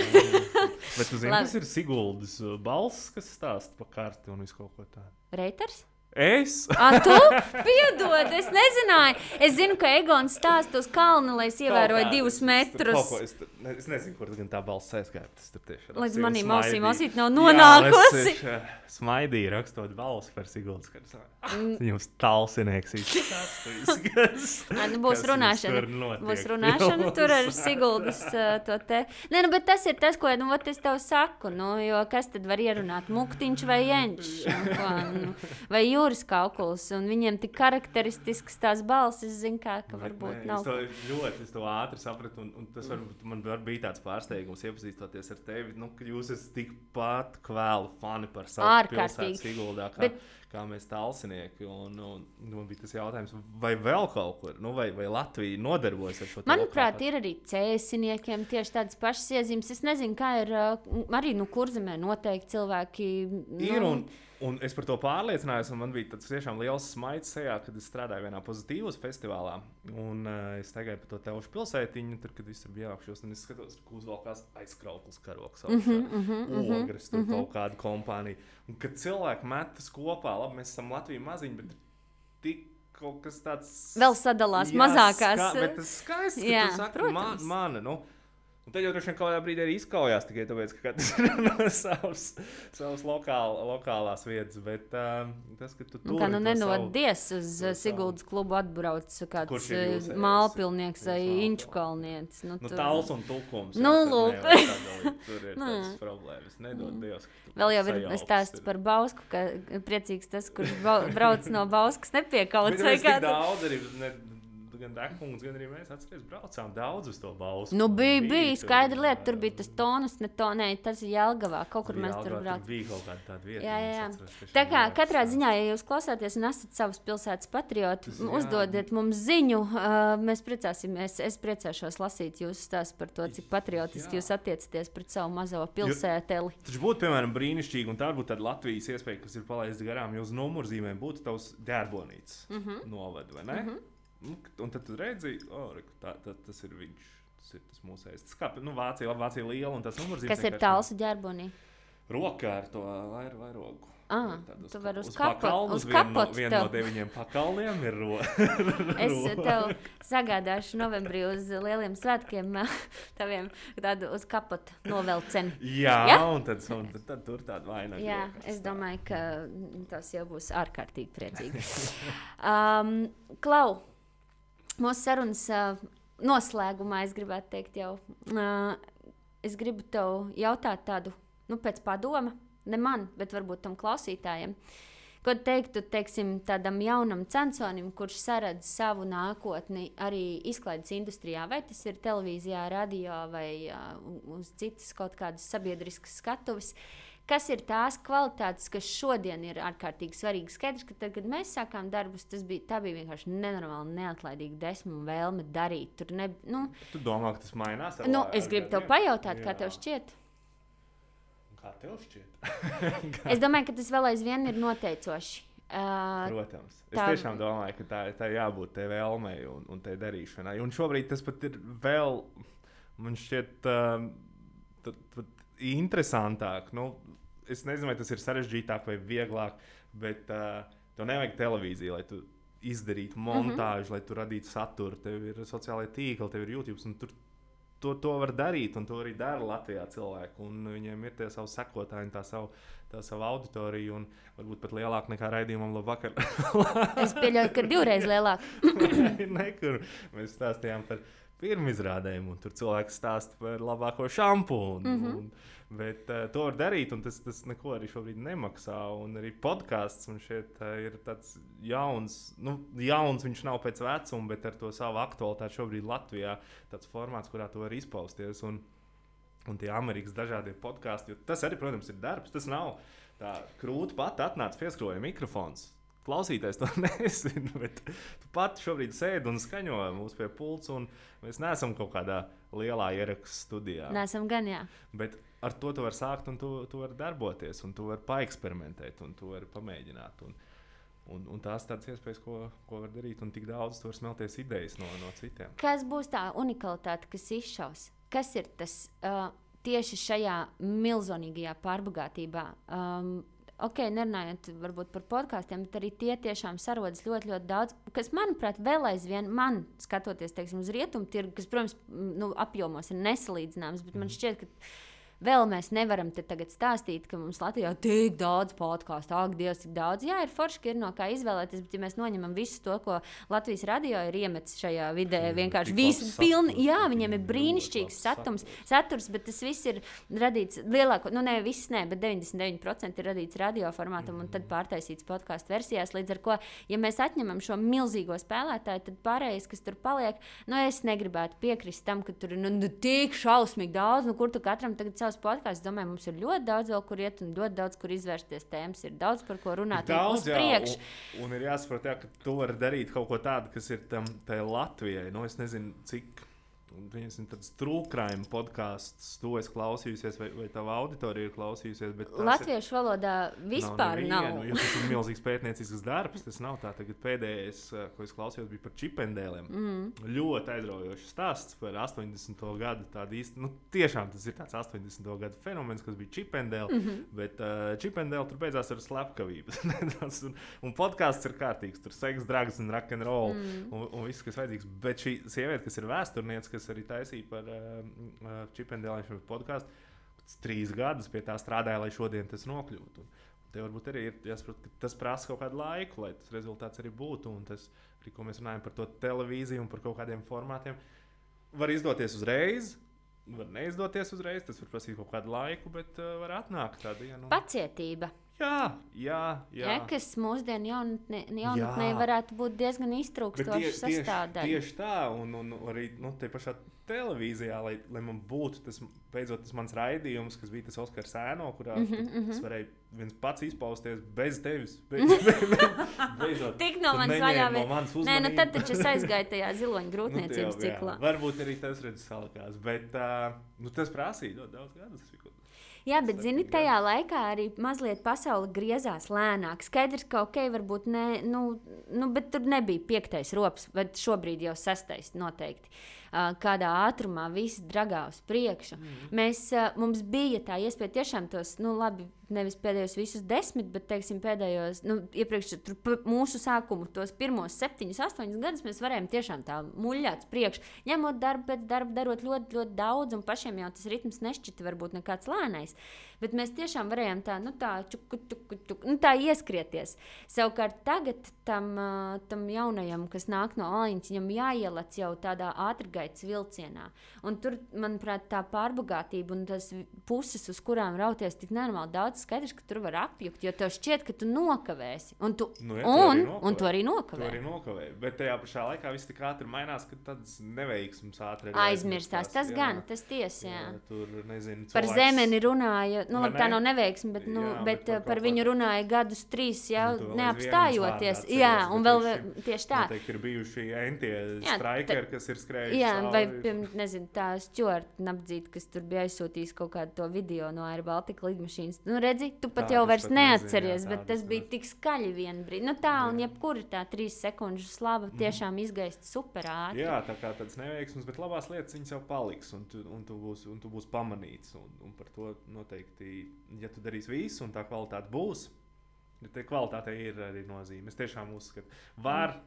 Bet tu zini, Labi. kas ir Siguldas uh, balss, kas stāsta par karti un visu kaut ko tādu? Reiters? Es? Ah, tu piedod, es nezināju. Es zinu, ka Egons stāsta uz kalna, lai es ievēroju kā, divus es- es metrus. kaut ko- Es, ne- es nezinu, kur gan tā balss aizgāja. Tas tur tieši Līdz rakstīju, manīm ausīm ausīt nav Jā, nonākusi. es, es, uh, Smaidīju, rakstot balsi par Siguldas kartu. Mm. Jums talsinieks izskatās. nu, būs runāšana. Būs runāšana tur ar. Siguldas uh, to te. Nē, nu, bet tas ir tas, ko nu, es tev saku. Nu, jo kas tad var ierunāt? Muktiņš vai jenčs? Nu, vai jūras kaukuls? Un viņiem tik karakteristisks tās balsis, zin kā, ka Bet varbūt nē, nav. Es to ļoti es to ātri sapratu, un, un tas varbūt man var bija tāds pārsteigums, iepazīstoties ar tevi, nu, ka jūs esat tikpat kvēli fani par savu Ārkārtīgi. pilsētu Siguldā, kā, Bet- Bet... kā mēs talsinieki. Un, un, un man bija tas jautājums, vai vēl kaut kur, nu, vai, vai Latvija nodarbojas ar šo te Manuprāt, lokālo- ir arī cēsiniekiem tieši tādas pašas iezīmes. Es nezinu, kā ir uh, arī nu, kurzemē noteikti cilvēki. Nu, Ir, un, un es par to pārliecinājos, un man bija tāds tiešām liels smaids sejā, kad es strādāju vienā pozitīvas festivālā. Un uh, es tagad par to telšu pilsētiņu, tur, kad viss bija jāapšos, un es skatos, ka uzvalkās aizkrauklis karoks. Mm Mhm, -hmm, Ogres, tur kaut kāda kompānija. Un kad cilvēki metas kopā, labi, mēs esam Latvija maziņi, bet tik kaut kas tāds. Vēl sadalās Jā, mazākās. Ska, bet tas skaisti, ka Jā, tu saki, man, mana, nu, Un tad jau droši vien kādā brīdī arī izkaujās tikai tāpēc, ka katrs ir no savas, savas lokāla, lokālās vietas. Bet um, tas, ka tu Nu, tur kā nu nenodies uz to uh, Siguldas klubu atbrauc kāds uh, mālpilnieks vai Jūs inču mālpilnieks. kalnietis. Nu, Nu, tāls un tukums. jā, Nu, lūk. Tur ir Nu. tādas problēmas. Nedod Dievs. ka tu Vēl jau ir stāsts par Bausku, ka priecīgs tas, kurš brauc no Bauskas nepiekauts. Bet vai mēs tik kā daudz arī, ne, gan Dārkungs, gan arī mēs atceries, braucām daudz uz to balstu. Nu, bija, Bija bija tur, skaidra lieta, tur bija tas tonus, ne to, nē, tas ir Jelgavā, kaut kur mēs tur Jelgavā braucam. Bija kaut kāda tāda vieta. Jā, jā, es jā. atceros, Tā kā katrā ziņā, ja jūs klausāties un esat savas pilsētas patrioti, uzdodiet mums ziņu. Uh, mēs priecāsimies, es priecāšos lasīt jūsu stāstu par to, cik patriotiski Jā. jūs attiecaties pret savu mazo pilsēteli. Taču būtu, piemēram, brīnišķīgi, un tā būtu tāda Latvijas iespēja, kas ir palaista garām. Jūs numurzīmēm būtu tavs ģērbonīts mm. -hmm. novada, vai ne? Mm -hmm. Un tad tu redzi, oh, tā, tā, tas ir viņš. Tas ir tas mūsējais. Tas kā nu, Vācija, Vācija liela un tas numurzīmes. Kas ir tāls ģērbonī? Rokā ar to vair, vairogu. Ah, Tādu tu vari uz uz pakalnu, uz vienu no, tev. no deviņiem pakalniem ir ro. Es tev sagādāšu novembrī uz lieliem svētkiem, taviem tādu uz kapotu novelceni. Jā, Ja? un tad, un tad, tad tur tāda vaina. Jā, es domāju, ka tas jau būs ārkārtīgi priecīgi. Um, Klau, mūsu sarunas uh, noslēgumā es gribētu teikt, jau, uh, es gribu tev jautāt tādu, nu, pēc padoma, ne man, bet varbūt tam klausītājiem. Ko teiktu teiksim, tādam jaunam censonim, kurš saredz savu nākotni arī izklaides industrijā, vai tas ir televīzijā, radio vai uh, uz citas kaut kādas sabiedriskas skatuves? Kas ir tās kvalitātes, kas šodien ir ārkārtīgi svarīgas? Skaidrs, ka tad, kad mēs sākām darbus, tas bija, tā bija vienkārši nenormāli, neatlaidīga desmit un vēlme darīt. Tur ne, nu, Tu domā, ka tas mainās? nu, es gribu tev pajautāt, kā Jā. tev šķiet. Kā tev šķiet? Es domāju, ka tas vēl aizvien ir noteicoši. Uh, Protams. Es tā- tiešām domāju, ka tā, tā jābūt tai vēlmei un, un tai darīšanai. Un šobrīd tas pat ir vēl, man šķiet, pat interesantāk. Nu, es nezinu, vai tas ir sarežģītāk vai vieglāk, bet uh, tev nevajag televīziju, lai tu izdarītu montāžu, mm -hmm. lai tu radītu saturu. Tev ir sociālai tīkli, tev ir YouTube. un Tur to, to var darīt, un to arī dara Latvijā cilvēki. Un viņiem ir tie savi sekotāji, tā savu, tā savu auditoriju, un varbūt pat lielāka nekā raidījumam Labvakar. es pieļauju, ka divreiz lielāk. Nekur mēs stāstījām par pirmizrādēm, un tur cilvēks stāsta par labāko šampūnu. Mm Mhm. -hmm. un, bet uh, to var darīt, un tas, tas neko arī šobrīd nemaksā. Un arī podkāsts man šeit uh, ir tāds jauns, nu, jauns viņš nav pēc vecuma, bet ar to savu aktualitāti šobrīd Latvijā tāds formāts, kurā tu vari izpausties. Un, un tie Amerikas dažādie podkāsti, jo tas arī, protams, ir darbs. Tas nav tā krūti pat atnāca pieskroja mikrofons. Klausītājs to nezina, bet tu pati šobrīd sēdi un skaņo mūsu pie pulca, un mēs neesam kaut kādā lielā ierakstu studijā. Nesam gan, jā. Bet ar to tu vari sākt, un tu, tu vari darboties, un tu vari paeksperimentēt, un tu vari pamēģināt. Un, Un, un tās tādas iespējas, ko, ko var darīt, un tik daudz tur smelties idejas no, no citiem. Kas būs tā unikalitāte, kas izšaus? Kas ir tas uh, tieši šajā milzīgajā pārbagātībā? Um, ok, nerunājot varbūt par podkāstiem, bet arī tie tiešām sarodas ļoti, ļoti daudz. Kas, manuprāt, vēl aizvien man, skatoties teiksim, uz rietumu tirgu, kas, protams, nu, apjomos ir nesalīdzināms, bet man Mhm. šķiet, ka vēl mēs nevaram te tagad stāstīt, ka mums Latvijā ir tik daudz podkāstu, ak, Dievs, tik daudz. Jā, ir forši, ka ir no kā izvēlēties, bet ja mēs noņemam visu to, ko Latvijas radio ir iemetis šajā vidē, vienkārši visu saturs, jā, viņiem ir brīnišķīgs satums, saturs. bet tas viss ir radīts lielāko, nu ne viss, ne, bet 99% ir radīts radio formātam un tad pārtaisīts podkāstu versijās. Līdz ar to, ja mēs atņemam šo milzīgo spēlētāju, tad pārējais, kas tur paliek, nu es negribētu piekrist tam, ka tur ir nu, nu, tik šausmīgi daudz, nu kur tu katram tagad savs podkāsts. Domāju, mums ir ļoti daudz vēl, kur iet un ļoti daudz, kur izvērsties tēmas. Ir daudz par ko runāt. un Daudz, jā, priekšu. un, un ir jāsaprot, jā, ka tu vari darīt kaut ko tādu, kas ir tam Latvijai. Nu, es nezinu, cik. Ir tāds trūkrājuma podkāsts, to es klausījusies, vai, vai tava auditorija ir klausījusies. tās ir- Latviešu valodā vispār nav. nevienu, jo Tas ir milzīgs pētniecisks darbs. Tas nav tā. Tagad pēdējais, eh, ko es klausījos, bija par čipendēliem. Mm. Ļoti aizraujošs stāsts par 80. gadu. Tādu īsti, nu, tiešām tas ir tāds 80. gadu fenomens, kas bija čipendēls. Mm. -hmm. Bet uh, čipendēli tur beidzās ar slepkavību. Tas un, un podkāsts ir kārtīgs. Tur seks, drags un rock'n'roll. Mm. Un, un viss, kas vajadzīgs. Bet šī sieviete, kas ir vēsturniece, kas arī taisīja par uh, uh, čipendēliem šo podkāstu, pēc trīs gadus pie tā strādāja, lai šodien tas nokļūtu. Un, Te varbūt arī ir jāsaprot, ka tas prasa kaut kādu laiku, lai tas rezultāts arī būtu. Un tas, arī, ko mēs runājam par to televīziju un par kaut kādiem formātiem, var izdoties uzreiz, var neizdoties uzreiz. Tas var prasīt kaut kādu laiku, bet uh, var atnākt tā diena. un- Pacietība. Jā, jā, jā. Ja, kas mūsdienu jaunatnē, jaunatnē Jā. varētu būt diezgan Bet iztrūkstoša sastāvdaļa. tieši tā, un, un arī nu, te pašā televīzijā, lai, lai man būtu tas, beidzot, tas mans raidījums, kas bija tas Oskars ēno, kurā mm Mhm, -hmm, mhm. es varēju viens pats izpausties bez tevis. Be, be, be, beidzot, Tik no neņēmi vaļā. no vi- manas Nē, nu tad taču es aizgāju tajā ziloņa Nu, grūtniecības tie jau, ciklā. Varbūt arī tas redzes salikās, bet uh, nu, tas prasīja ļoti daudz gadus. Jā, bet zini, tajā laikā arī mazliet pasaule griezās lēnāk. Skaidrs, ka ok, varbūt ne, nu, nu, bet tur nebija piektais rops, bet šobrīd jau sastais noteikti. Uh, kādā ātrumā viss dragā uz priekšu. Mm. Mēs, uh, mums bija tā iespēja tiešām tos, nu, labi, nevis pēdējos visus desmit, bet, teiksim, pēdējos, nu, iepriekš tur mūsu sākumu, tos pirmos septiņus, astoņus gadus mēs varējām tiešām tā muļķēt priekšu, ņemot darbu pēc darba, darot ļoti, ļoti daudz, un pašiem jau tas ritms nešķita varbūt nekāds lēnais. Bet mēs tiešām varējām tā, nu, tā, čuku, čuku, čuku, nu, tā ieskrieties. Savukārt tagad tam, tam jaunajam, kas nāk no Aliņas, viņam jāielec jau tādā ātrgaitas vilcienā. Un tur, manuprāt, tā pārbagātība un tas puses, uz kurām rauties tik nenormāli daudz, skaidrs, ka tur var apjukt, jo tev šķiet, ka tu nokavēsi. Un tu, Nu, ja, tu un, arī un tu arī To nokavē. arī nokavēja. Bet tajā pašā laikā viss tik ātri mainās, ka tādas neveiksmes ātri Aizmirstās. Tas jā. gan, tas tiesa. Jā. Jā, tur nezinu. Par cilvēks- zemeni runāja, nu, labi, tā ne? nav neveiksme, bet, nu, Jā, bet, bet par bet par viņu runāja gadus trīs, jau Nu, tu neapstājoties. Jā, un vēl tieši tā. Noteikti ir bijuši entie strikeri, kas ir skrējuši. Jā, vai, nezinu, tā Stuart Nabdzīta, kas tur bija aizsūtījis kaut kādu to video no Air Baltica lidmašīnas. Nu, redzi, tu pat Tādas jau vairs pat nezinu, jā, neatceries, bet tas bija tik skaļi vienā brīdī. Nu, tā, un Jā. jebkura tā trīs sekundžu slava tiešām izgaist super ātri. Mhm. Jā, tā kā tādas neveiksmes, bet labās lietas viņas jau paliks, un tu, un tu, būsi, un tu būsi pamanīts. Un, un par to noteikti, ja tu darīsi visu, un tā kvalitāte būs, tad ja kvalitāte ir arī nozīme. Es tiešām uzskatu, var,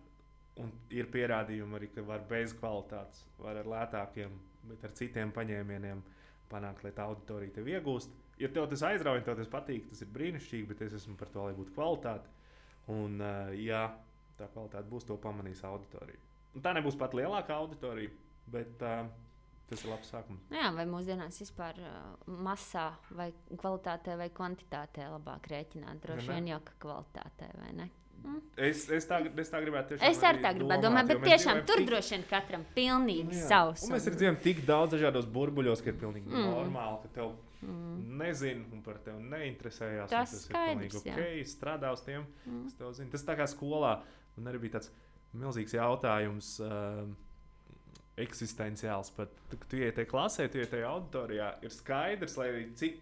un ir pierādījumi arī, ka var bez kvalitātes, var ar lētākiem, bet ar citiem paņēmieniem panākt, lai tā auditorija tev iegūst. Ja tev tas aizrauja, tev tas patīk, tas ir brīnišķīgi, bet es esmu par to, lai būtu kvalitāte. Un, uh, ja tā kvalitāte būs, to pamanīs auditorija. Un tā nebūs pat lielākā auditorija, bet uh, tas ir labs sākums. Nu Jā, vai mūsdienās vispār uh, masā, vai kvalitātē, vai kvantitātē labāk rēķināt? Droši vien jau ka kvalitātē, vai ne? Es, es, tā, es tā gribētu Es arī tā gribētu domāt, bet mēs tiešām tur tik- droši vien katram pilnīgi Nu jā. savs. Un mēs un- redzam, tik daudz dažādos burbuļos, ka ir pilnīgi Mm. mm. normāli, ka tev Mm. nezina un par tevi neinteresējās. Tas tas skaidrs, ir pilnīgi ok, strādā uz tiem, Mm. kas tev zina. Tas tā kā skolā man arī bija tāds milzīgs jautājums. Um, Eksistenciāls pat. Tu, tu ienāc klasē, tu ienāc auditorijā. Ir skaidrs, lai arī cik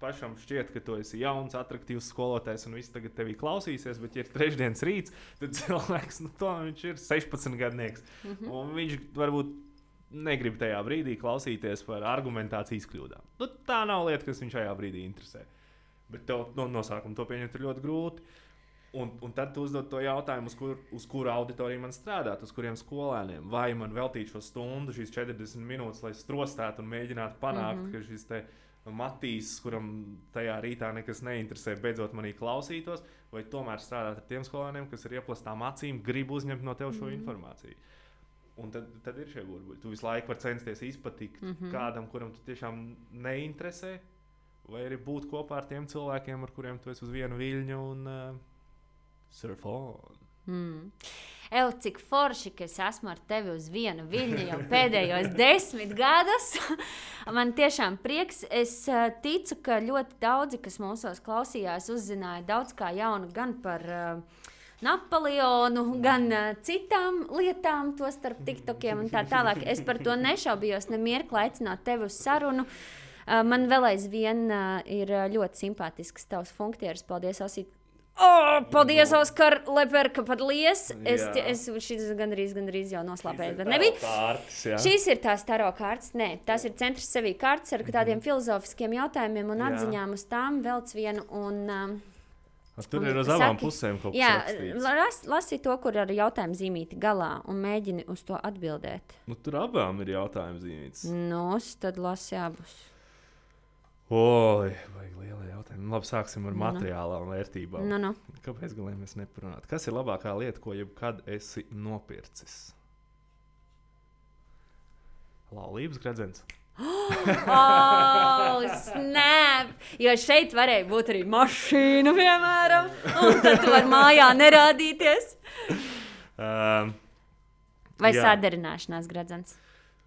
pašam šķiet, ka tu esi jauns, attraktīvs skolotājs un viss tagad tevī klausīsies, bet, ja ir trešdienas rīts, tad cilvēks, nu, to viņš ir 16 gadnieks. Mm -hmm. Un viņš varbūt negrib tajā brīdī klausīties par argumentācijas kļūdām. Nu, tā nav lieta, kas viņu šajā brīdī interesē. Bet tev no, sākuma to pieņemt ir ļoti grūti. Un, un tad tu uzdod to jautājumu, uz, kur, uz kuru auditoriju man strādāt, uz kuriem skolēniem. Vai man veltīt šo stundu, šīs 40 minūtes, lai strostētu un mēģinātu panākt, mm -hmm. ka šis te Matīs, kuram tajā rītā nekas neinteresē, beidzot manī klausītos, vai tomēr strādāt ar tiem skolēniem, kas ar ieplastām acīm grib uzņemt no tevis šo mm -hmm. informāciju. Un tad, tad ir šie burbuļi. Tu visu laiku vari censties izpatikt mm -hmm. kādam, kuram tu tiešām neinteresē, vai arī būt kopā ar tiem cilvēkiem, ar kuriem tu esi uz vienu viļņu un uh, surf on. Mm. Evo, cik forši, ka es esmu ar tevi uz vienu viļņu jau pēdējos desmit gadus. Man tiešām prieks. Es uh, ticu, ka ļoti daudzi, kas mūsos klausījās, uzzināja daudz kā jaunu gan par uh, Napoleonu, gan uh, citām lietām, to starp TikTokiem un tā tālāk. Es par to nešaubījos nemirkli aicināt tevi uz sarunu. Uh, man vēl aizvien uh, ir ļoti simpātisks tavs funkcijas. Paldies, Osīt, Oh, paldies, Oskar, Leperka, paldies. Es, jā. es šis gandrīz, gandrīz jau noslēpēju, bet nebija. Kārtas, jā. Šīs ir tās taro kārtas, nē, tās ir centrs sevī kārtas ar tādiem filozofiskiem jautājumiem un atziņām uz tām velc vienu. Un, um, Tur un, ir uz abām pusēm kaut kas tāds. Jā, las, lasi to, kur ar jautājumu zīmīti galā un mēģini uz to atbildēt. Nu, tur abām ir jautājumu zīmītes. Nu, tad lasi abus. Oi, vajag liela jautājuma. Nu, labi, sāksim ar nu, materiālām vērtībām. Nu, nu. Kāpēc gan mēs neparunājam? Kas ir labākā lieta, ko jebkad esi nopircis? Laulības gredzens. oh, snap! Jo šeit varēja būt arī mašīna, piemēram, un tad tu vari mājā nerādīties. Um, Vai jā. sadarināšanās gredzens?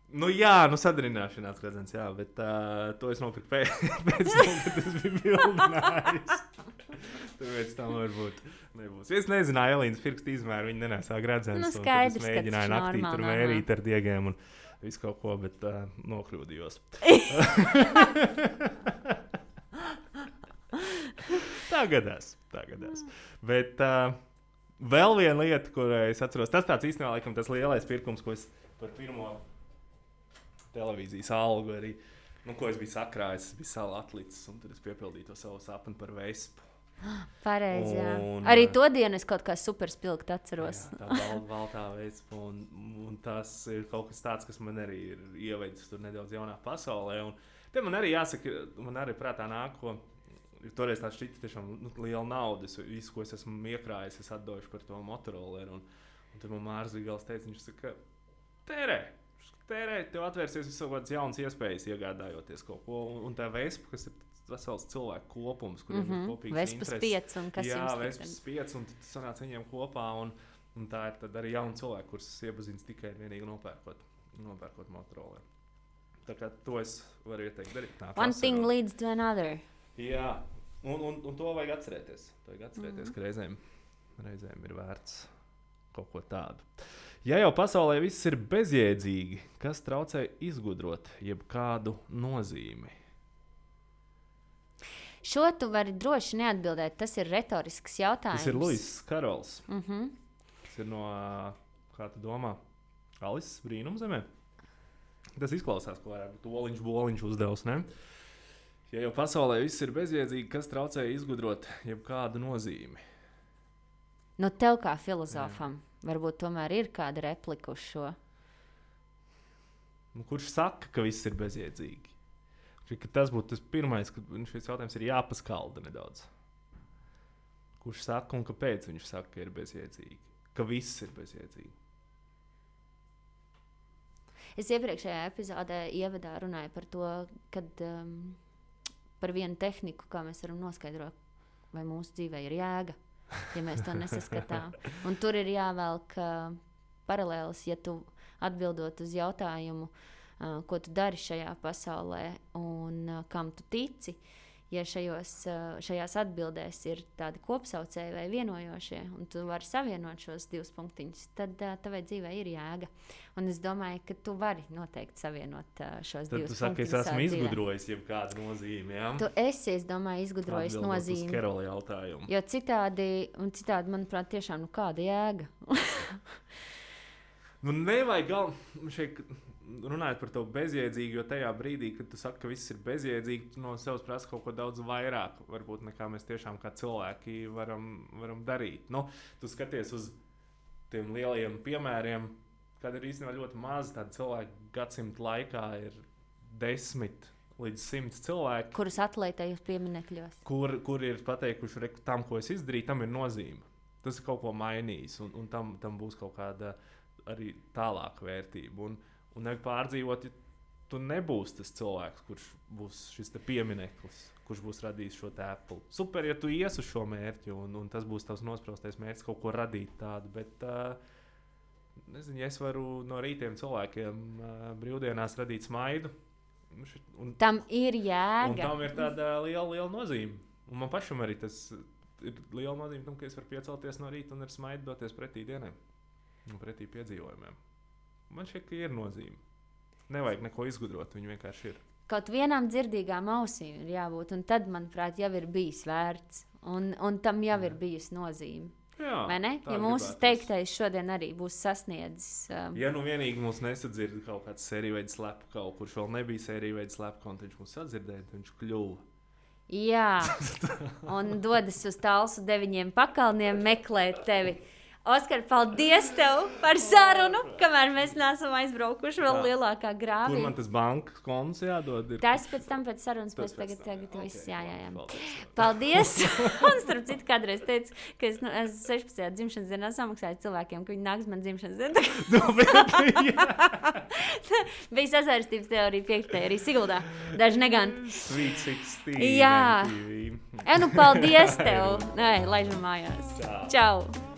Nu, jā, nu, sadarināšanās redzams, jā, bet uh, to es nopirku pēc, pēc tam, kad tas bija bildinājis. Tāpēc tam varbūt nebūs. Es nezināju, Elīnas pirkstu izmēru, viņa nenesā gredzens. Nu, skaidrs, es mēģināju naktī tur mērīt ar diegiem un visu kaut ko, bet uh, nokļūdījos. tā gadās, tā gadās. Bet uh, vēl viena lieta, ko es atceros, tas tāds īstenībā laikam tas lielais pirkums, ko es par pirmo televīzijas algu. Arī, nu, ko es biju sakrājis, es biju salu atlicis, un tad es piepildīju to savu sapni par vespu. Pareizi. Un, arī to dienu es kaut kā superspilgti atceros. Jā, tā bal, baltā vespa, un, un tas ir kaut kas tāds, kas man arī ir ievedis tur nedaudz jaunā pasaulē. Un te man arī jāsaka, man arī prātā nāk, ko. Toreiz tā šķita tiešām nu, liela nauda. Visu, ko es esmu iekrājis, es atdošu par to motoroleru. Un, un tad man Mārcis Gals teica, viņš saka, tērē, tērēt, tev atvērsies visas kādas jaunas iespējas, iegādājoties kaut ko. Un, un tā vespa, kas ir vesels cilvēku kopums, kuriem mm -hmm. ir mhm. kopīgs Vespas pieci un kas jā, vespas pieci, un tad sanāca viņiem kopā. Un, un tā ir arī jauna cilvēka, kurus iepazīst tikai un vienīgi nopērkot, nopērkot motoroleru. Tā kā to es varu ieteikt darīt. Nā, One thing leads to another. Jā, un, un, un to vajag atcerēties. To vajag atcerēties, mm -hmm. ka reizēm, reizēm ir vērts kaut ko tādu. Ja jau pasaulē viss ir bezjēdzīgi, kas traucē izgudrot jebkādu nozīmi? Šo tu vari droši neatbildēt. Tas ir retorisks jautājums. Tas ir Luis Karols. Mm -hmm. Tas ir no, kā tu domā, Alises brīnumzemē. Tas izklausās, ka varētu būt oliņš, boliņš uzdevums. Ne? Ja jau pasaulē viss ir bezjēdzīgi, kas traucē izgudrot jebkādu nozīmi? No tev kā filozofam. Jā. Varbūt tomēr ir kāda replika uz šo. Nu, kurš saka, ka viss ir bezjēdzīgi? Ka tas būtu tas pirmais, kad šis jautājums ir jāpaskalda nedaudz. Kurš saka un kāpēc viņš saka, ka ir bezjēdzīgi? Ka viss ir bezjēdzīgi. Es iepriekšējā epizodē ievadā runāju par to, kad, um, par vienu tehniku, kā mēs varam noskaidrot, vai mūsu dzīvē ir jēga ja mēs to nesaskatām. Un tur ir jāvelk uh, paralēlis, ja tu atbildot uz jautājumu, uh, ko tu dari šajā pasaulē un kam tu tici. ja šajos, šajās atbildēs ir tādi kopsaucēji vai vienojošie, un tu vari savienot šos divus punktiņus, tad tavai dzīvei ir jēga. Un es domāju, ka tu vari noteikti savienot šos Tad divus tu saki, es esmu dzīvē. izgudrojis jau kādu nozīmi. Ja? Tu esi, es domāju, izgudrojis Atbildot nozīmi. Kerola jautājumu. Jo citādi, un citādi, manuprāt, tiešām nu, kāda jēga. Nu, nevajag gal... šeit runājot par to bezjēdzīgu, jo tajā brīdī, kad tu saki, ka viss ir bezjēdzīgi, tu no sevis prasa kaut ko daudz vairāk, varbūt nekā mēs tiešām kā cilvēki varam, varam darīt. Nu, tu skaties uz tiem lielajiem piemēriem, kad ir īstenībā ļoti maz tādu cilvēku gadsimtu laikā, ir desmit līdz simts cilvēki. Kurus uz pieminekļos? kur, kur ir pateikuši, ka tam, ko es izdarīju, tam ir nozīme. Tas ir kaut ko mainījis, un, un tam, tam būs kaut kāda arī tālāka vērtība. Un, un nevajag pārdzīvot, ja tu nebūsi tas cilvēks, kurš būs šis piemineklis, kurš būs radījis šo tēlu. Super, ja tu ies uz šo mērķi, un, un tas būs tavs nospraustais mērķis, kaut ko radīt tādu. Bet, uh, Nezinu, ja es varu no rītiem cilvēkiem uh, brīvdienās radīt smaidu, un Tam ir jēga. tam ir tāda liela, liela nozīme. Un man pašam arī tas ir liela nozīme, tam, ka es varu piecelties no rīta un ar smaidu doties pretī dienai un pretī piedzīvojumiem. Man šķiet, ka ir nozīme. Nevajag neko izgudrot, viņi vienkārši ir. Kaut vienām dzirdīgām ausīm ir jābūt, un tad, manuprāt, jau ir bijis vērts. Un, un tam jau ir bijusi nozīme. Jā, Vai ne? Ja mūsu gribētos. teiktais šodien arī būs sasniedzis. Um, Ja nu vienīgi mums nesadzird kaut kāds sēriju veids slepa kaut kurš vēl nebija sēriju veids slepa, un viņš mūs sadzirdēja, tad viņš kļuva. Jā, un dodas uz tālsu deviņiem pakalniem meklēt tevi. Oskar, paldies tev par sarunu, kamēr mēs neesam aizbraukuši vēl Tā. lielākā Kur grāvī. man tas bankas konts jādod? Ir? Tas pēc tam, pēc sarunas, Tas pēc tagad, tam, tagad jā. viss, jā, jā, jā. paldies. Paldies! Un starp citu, kādreiz teicu, ka es, nu, es 16. dzimšanas dienā samaksāju cilvēkiem, ka viņi nāks man dzimšanas dienā. Nu, jā. Bija sazvērstības teorija 5. arī Siguldā. Daži negan. Sweet 16. Jā. MTV. E, nu, paldies tev! Nē, laižam mājās. Čau. Čau!